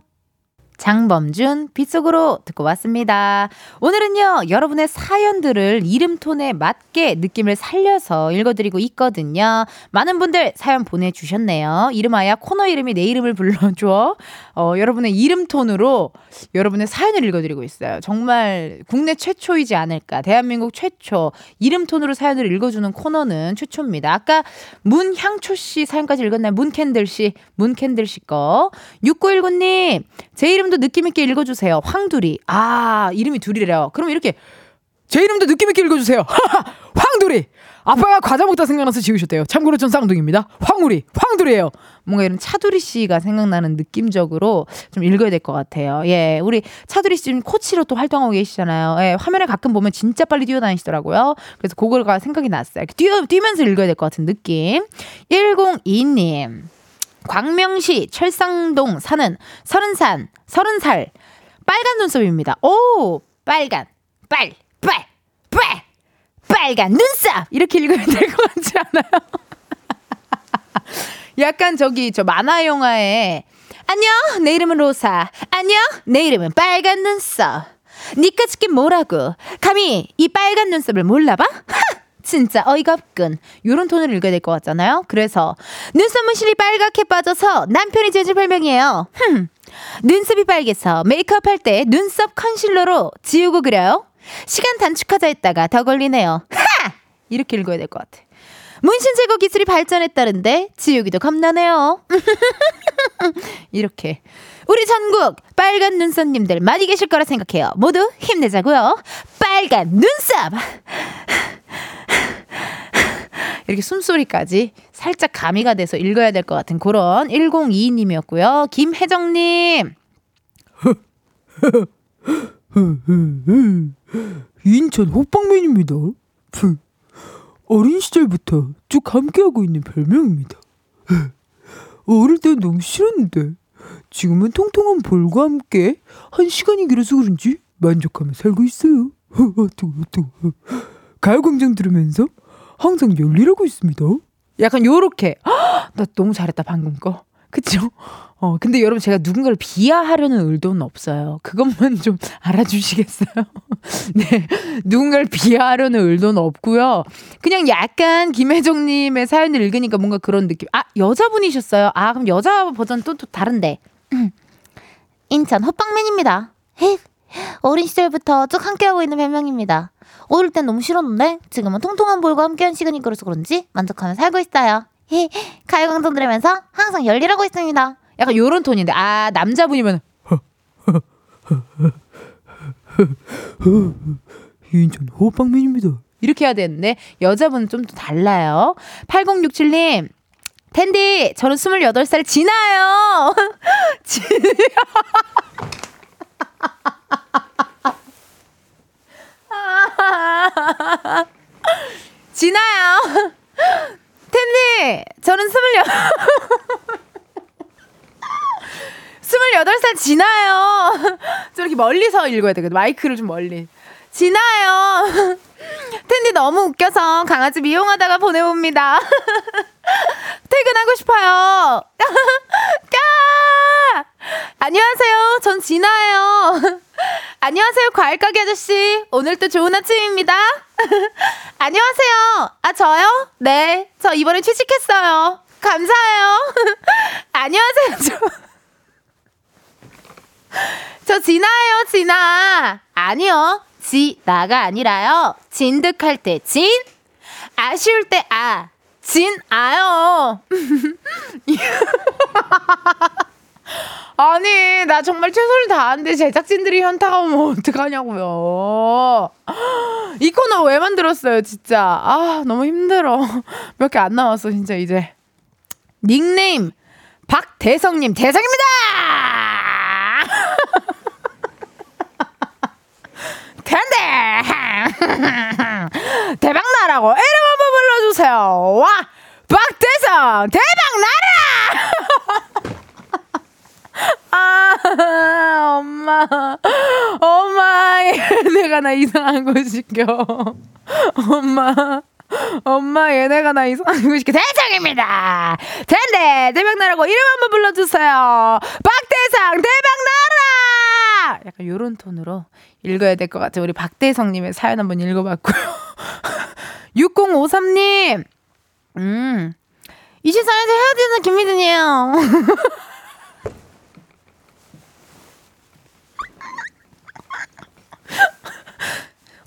장범준 빗속으로 듣고 왔습니다. 오늘은요, 여러분의 사연들을 이름톤에 맞게 느낌을 살려서 읽어드리고 있거든요. 많은 분들 사연 보내주셨네요. 이름하여 코너 이름이 내 이름을 불러줘. 어, 여러분의 이름톤으로 여러분의 사연을 읽어드리고 있어요. 정말 국내 최초이지 않을까. 대한민국 최초 이름톤으로 사연을 읽어주는 코너는 최초입니다. 아까 문향초 씨 사연까지 읽었나요? 문캔들 씨, 문캔들 씨 거. 6919님, 제 이름 도 느낌있게 읽어주세요. 황두리. 아, 이름이 둘이래요. 그럼 이렇게 제 이름도 느낌있게 읽어주세요. 황두리. 아빠가 과자 먹다 생각나서 지으셨대요. 참고로 전 쌍둥이입니다. 황우리, 황두리예요. 뭔가 이런 차두리 씨가 생각나는 느낌적으로 좀 읽어야 될 것 같아요. 예, 우리 차두리 씨 지금 코치로 또 활동하고 계시잖아요. 예, 화면에 가끔 보면 진짜 빨리 뛰어다니시더라고요. 그래서 그거가 생각이 났어요. 뛰어, 뛰면서 읽어야 될 것 같은 느낌. 102님. 광명시 철상동 사는 서른산, 서른살 빨간 눈썹입니다. 오, 빨간, 빨, 빨, 빨, 빨간 눈썹! 이렇게 읽어야 될것 같지 않아요? 약간 저기 저 만화 영화에 안녕 내 이름은 로사 안녕 내 이름은 빨간 눈썹 니까 죽게 뭐라고 감히 이 빨간 눈썹을 몰라봐? 하! 진짜 어이가 없군 요런 톤을 읽어야 될 것 같잖아요 그래서 눈썹 문신이 빨갛게 빠져서 남편이 지어준 별명이에요 흠. 눈썹이 빨개서 메이크업 할 때 눈썹 컨실러로 지우고 그려요 시간 단축하자 했다가 더 걸리네요 하! 이렇게 읽어야 될 것 같아 문신 제거 기술이 발전했다는데 지우기도 겁나네요. 이렇게 우리 전국 빨간 눈썹님들 많이 계실 거라 생각해요. 모두 힘내자고요. 빨간 눈썹. 이렇게 숨소리까지 살짝 가미가 돼서 읽어야 될 것 같은 그런 1022님이었고요. 김혜정님. 인천 호빵맨입니다. 프. 어린 시절부터 쭉 함께하고 있는 별명입니다. 어릴 땐 너무 싫었는데 지금은 통통한 볼과 함께 한 시간이 길어서 그런지 만족하며 살고 있어요. 어떡, 어떡. 가요광장 들으면서 항상 열일하고 있습니다. 약간 요렇게. 헉, 나 너무 잘했다 방금 거. 그쵸? 어 근데 여러분 제가 누군가를 비하하려는 의도는 없어요. 그것만 좀 알아주시겠어요? 네. 누군가를 비하하려는 의도는 없고요. 그냥 약간 김혜정님의 사연을 읽으니까 뭔가 그런 느낌. 아 여자분이셨어요? 아 그럼 여자 버전 또, 또 다른데. 인천 호빵맨입니다. 헥. 어린 시절부터 쭉 함께하고 있는 별명입니다. 어릴 땐 너무 싫었는데 지금은 통통한 볼과 함께한 시간이 끌어서 그런지 만족하며 살고 있어요. 히, 가요광장 들으면서 항상 열일하고 있습니다. 약간 요런 톤인데 아 남자분이면 인천 호빵맨입니다. 이렇게 해야 되는데 여자분은 좀더 달라요. 8067님 텐디 저는 28살 지나요. 지- 지나요. 텐디 저는 28 28살 지나요. 좀 이렇게 멀리서 읽어야 되거든. 마이크를 좀 멀리. 지나요. 텐디 너무 웃겨서 강아지 미용하다가 보내봅니다. 퇴근하고 싶어요. 까! 안녕하세요. 전 진아예요. 안녕하세요. 과일가게 아저씨. 오늘도 좋은 아침입니다. 안녕하세요. 아, 저요? 네. 저 이번에 취직했어요. 감사해요. 안녕하세요. 저, 저 진아예요, 진아. 아니요. 지나가 아니라요. 진득할 때 진, 아쉬울 때 아. 진 아요. 아니, 나 정말 최선을 다하는데 제작진들이 현타가 오면 어떡하냐고요. 이 코너 왜 만들었어요, 진짜. 아, 너무 힘들어. 몇 개안 나왔어, 진짜, 이제. 닉네임, 박대성님, 대성입니다! 텐데! 대박나라고 이름 한번 불러주세요. 와! 박대성! 대박나라! 아, 엄마. 엄마, 얘네가 나 이상한 거 시켜. 엄마. 엄마, 얘네가 나 이상한 거 시켜. 대장입니다! 텐데! 대박 나라고 이름 한번 불러주세요. 박대성! 대박 나라! 약간 요런 톤으로 읽어야 될 것 같아요. 우리 박대성님의 사연 한번 읽어봤고요. 6053님! 음. 24년째 헤어지는 김미진이에요.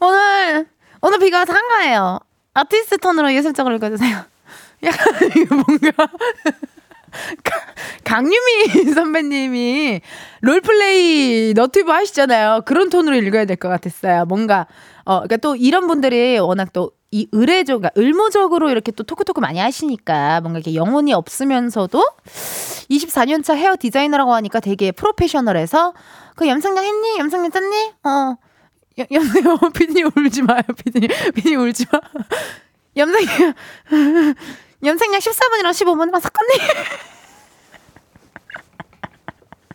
오늘 오늘 비가 한가해요. 아티스트 톤으로 예술적으로 읽어주세요. 약간 이거 뭔가 가- 강유미 선배님이 롤플레이 너튜브 하시잖아요. 그런 톤으로 읽어야 될 것 같았어요. 뭔가 어 그러니까 또 이런 분들이 워낙 또 이 의례적, 그러니까 의무적으로 이렇게 또 토크토크 많이 하시니까 뭔가 이렇게 영혼이 없으면서도 24년차 헤어 디자이너라고 하니까 되게 프로페셔널해서 그 염색약 했니? 염색약 짰니? 어. 염- 염색약 피디님 울지 마요. 피디님 피디님 울지 마. 염색약 염색약 14분이랑 15분이랑 섞었니?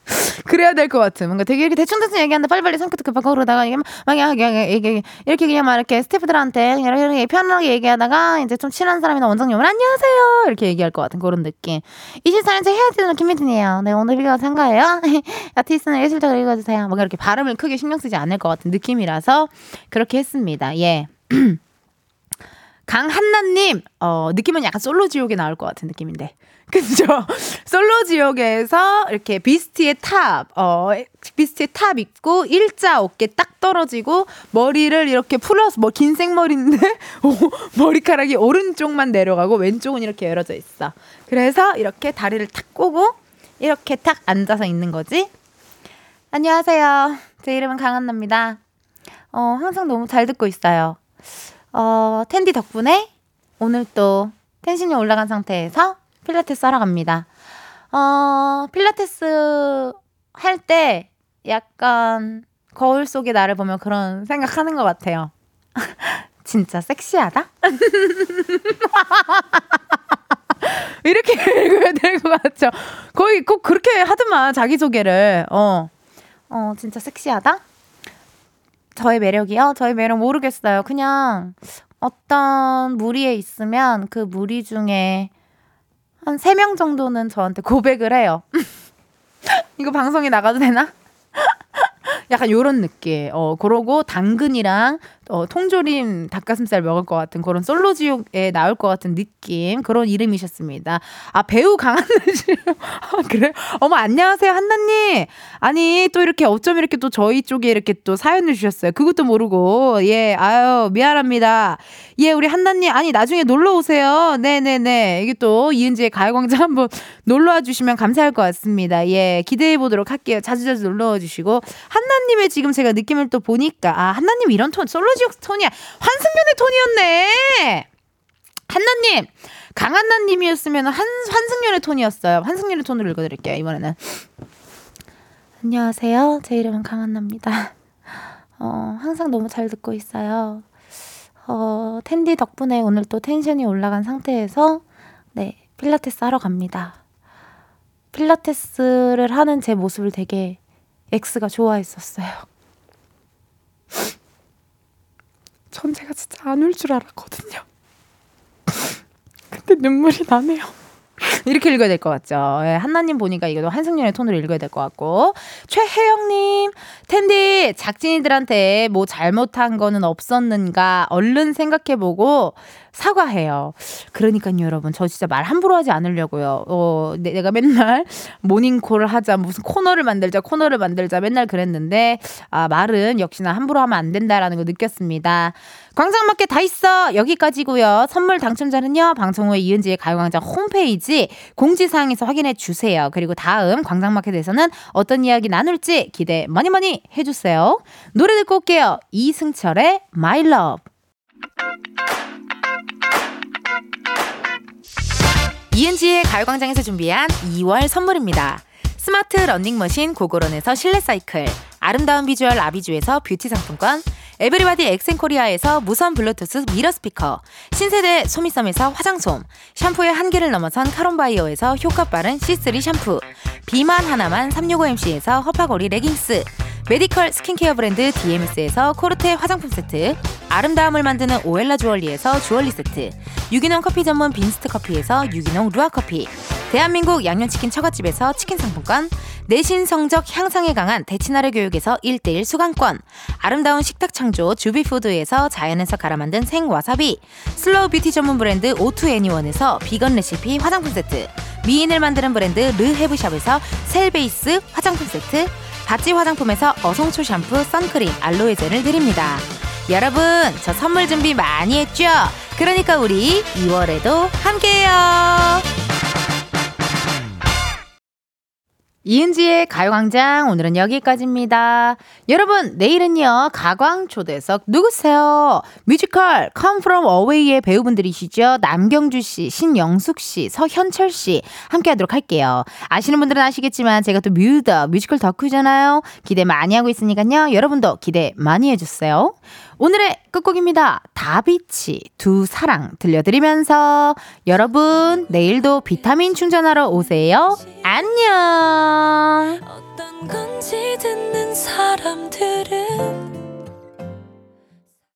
그래야 될 것 같은 뭔가 되게 이렇게 대충대충 얘기하는데 빨리빨리 성격도 급하고 그러다가 이게 막 그냥 이게 이렇게 그냥 막 이렇게 스태프들한테 그냥 이렇게 편하게 얘기하다가 이제 좀 친한 사람이나 원장님은 안녕하세요. 이렇게 얘기할 것 같은 그런 느낌. 24년째 헤어지는 김민진이에요. 네 오늘 비가 상가예요. 아티스트는 예술적으로 읽어주세요. 뭔가 이렇게 발음을 크게 신경 쓰지 않을 것 같은 느낌이라서 그렇게 했습니다. 예. 강한나님, 어, 느낌은 약간 솔로 지옥에 나올 것 같은 느낌인데. 그죠? 솔로 지옥에서 이렇게 뷔스티에 top, 어, 뷔스티에 top 입고 일자 어깨 딱 떨어지고 머리를 이렇게 풀어서 뭐 긴 생머리인데 오, 머리카락이 오른쪽만 내려가고 왼쪽은 이렇게 열어져 있어. 그래서 이렇게 다리를 탁 꼬고 이렇게 탁 앉아서 있는 거지. 안녕하세요. 제 이름은 강한나입니다. 어, 항상 너무 잘 듣고 있어요. 어, 텐디 덕분에 오늘 또 텐션이 올라간 상태에서 필라테스 하러 갑니다. 어, 필라테스 할 때 약간 거울 속의 나를 보면 그런 생각하는 것 같아요. 진짜 섹시하다? 이렇게 읽어야 될 것 같죠? 거의 꼭 그렇게 하더만, 자기소개를. 어, 어, 진짜 섹시하다? 저의 매력이요? 저의 매력 모르겠어요. 그냥 어떤 무리에 있으면 그 무리 중에 한세명 정도는 저한테 고백을 해요. 이거 방송에 나가도 되나? 약간 요런 느낌. 어, 그러고 당근이랑 어, 통조림 닭가슴살 먹을 것 같은 그런 솔로 지옥에 나올 것 같은 느낌. 그런 이름이셨습니다. 아, 배우 강한나 씨. 아, 그래? 어머, 안녕하세요, 한나님. 아니, 또 이렇게 어쩜 이렇게 또 저희 쪽에 이렇게 또 사연을 주셨어요. 그것도 모르고. 예, 아유, 미안합니다. 예, 우리 한나님. 아니, 나중에 놀러 오세요. 네네네. 이게 또 이은지의 가요광장 한번 놀러 와 주시면 감사할 것 같습니다. 예, 기대해 보도록 할게요. 자주자주 놀러 와 주시고. 한나 님의 지금 제가 느낌을 또 보니까, 아, 한나님 이런 톤, 솔로지옥 톤이야. 환승연의 톤이었네. 한나님, 강한나님이었으면 한, 환승연의 톤이었어요. 환승연의 톤으로 읽어드릴게요, 이번에는. 안녕하세요. 제 이름은 강한나입니다. 어, 항상 너무 잘 듣고 있어요. 어, 텐디 덕분에 오늘 또 텐션이 올라간 상태에서, 네, 필라테스 하러 갑니다. 필라테스를 하는 제 모습을 되게 X가 좋아했었어요. 전 제가 진짜 안 울 줄 알았거든요. 근데 눈물이 나네요. 이렇게 읽어야 될 것 같죠. 예, 한나님 보니까 이것도 한승연의 톤으로 읽어야 될 것 같고. 최혜영님, 텐디, 작진이들한테 뭐 잘못한 거는 없었는가, 얼른 생각해보고 사과해요. 그러니까요, 여러분. 저 진짜 말 함부로 하지 않으려고요. 어, 내- 내가 맨날 모닝콜을 하자, 무슨 코너를 만들자, 코너를 만들자 맨날 그랬는데, 아, 말은 역시나 함부로 하면 안 된다라는 거 느꼈습니다. 광장마켓 다 있어! 여기까지고요 선물 당첨자는요, 방송 후에 이은지의 가요광장 홈페이지 공지사항에서 확인해 주세요. 그리고 다음 광장마켓에서는 어떤 이야기 나눌지 기대 많이 많이 해주세요. 노래 듣고 올게요. 이승철의 My Love. 이은지의 가요광장에서 준비한 2월 선물입니다. 스마트 러닝머신 고고런에서 실내 사이클, 아름다운 비주얼 아비주에서 뷰티 상품권, 에브리바디 엑센코리아에서 무선 블루투스 mirror 스피커, 신세대 소미섬에서 화장솜, 샴푸의 한계를 넘어선 카론바이어에서 효과 빠른 C3 샴푸, 비만 하나만 365MC에서 허파고리 레깅스, 메디컬 스킨케어 브랜드 DMS에서 코르테 화장품 세트, 아름다움을 만드는 오엘라 주얼리에서 주얼리 세트, 유기농 커피 전문 빈스트 커피에서 유기농 루왁 커피, 대한민국 양념치킨 처갓집에서 치킨 상품권, 내신 성적 향상에 강한 대치나래 교육에서 1대1 수강권, 아름다운 식탁 창조 주비푸드에서 자연에서 갈아 만든 생와사비, slow 뷰티 전문 브랜드 오투애니원에서 비건 레시피 화장품 세트, 미인을 만드는 브랜드 르헤브샵에서 셀베이스 화장품 세트, 바찌 화장품에서 어성초 샴푸, 선크림, 알로에 젤을 드립니다. 여러분, 저 선물 준비 많이 했죠? 그러니까 우리 2월에도 함께해요. 이은지의 가요광장 오늘은 여기까지입니다. 여러분 내일은요 가광초대석 누구세요? 뮤지컬 Come From Away의 배우분들이시죠. 남경주 씨, 신영숙 씨, 서현철 씨 함께하도록 할게요. 아시는 분들은 아시겠지만 제가 또 뮤더 뮤지컬 덕후잖아요. 기대 많이 하고 있으니까요. 여러분도 기대 많이 해주세요. 오늘의 끝곡입니다. 다비치 두 사랑 들려드리면서 여러분 내일도 비타민 충전하러 오세요. 안녕.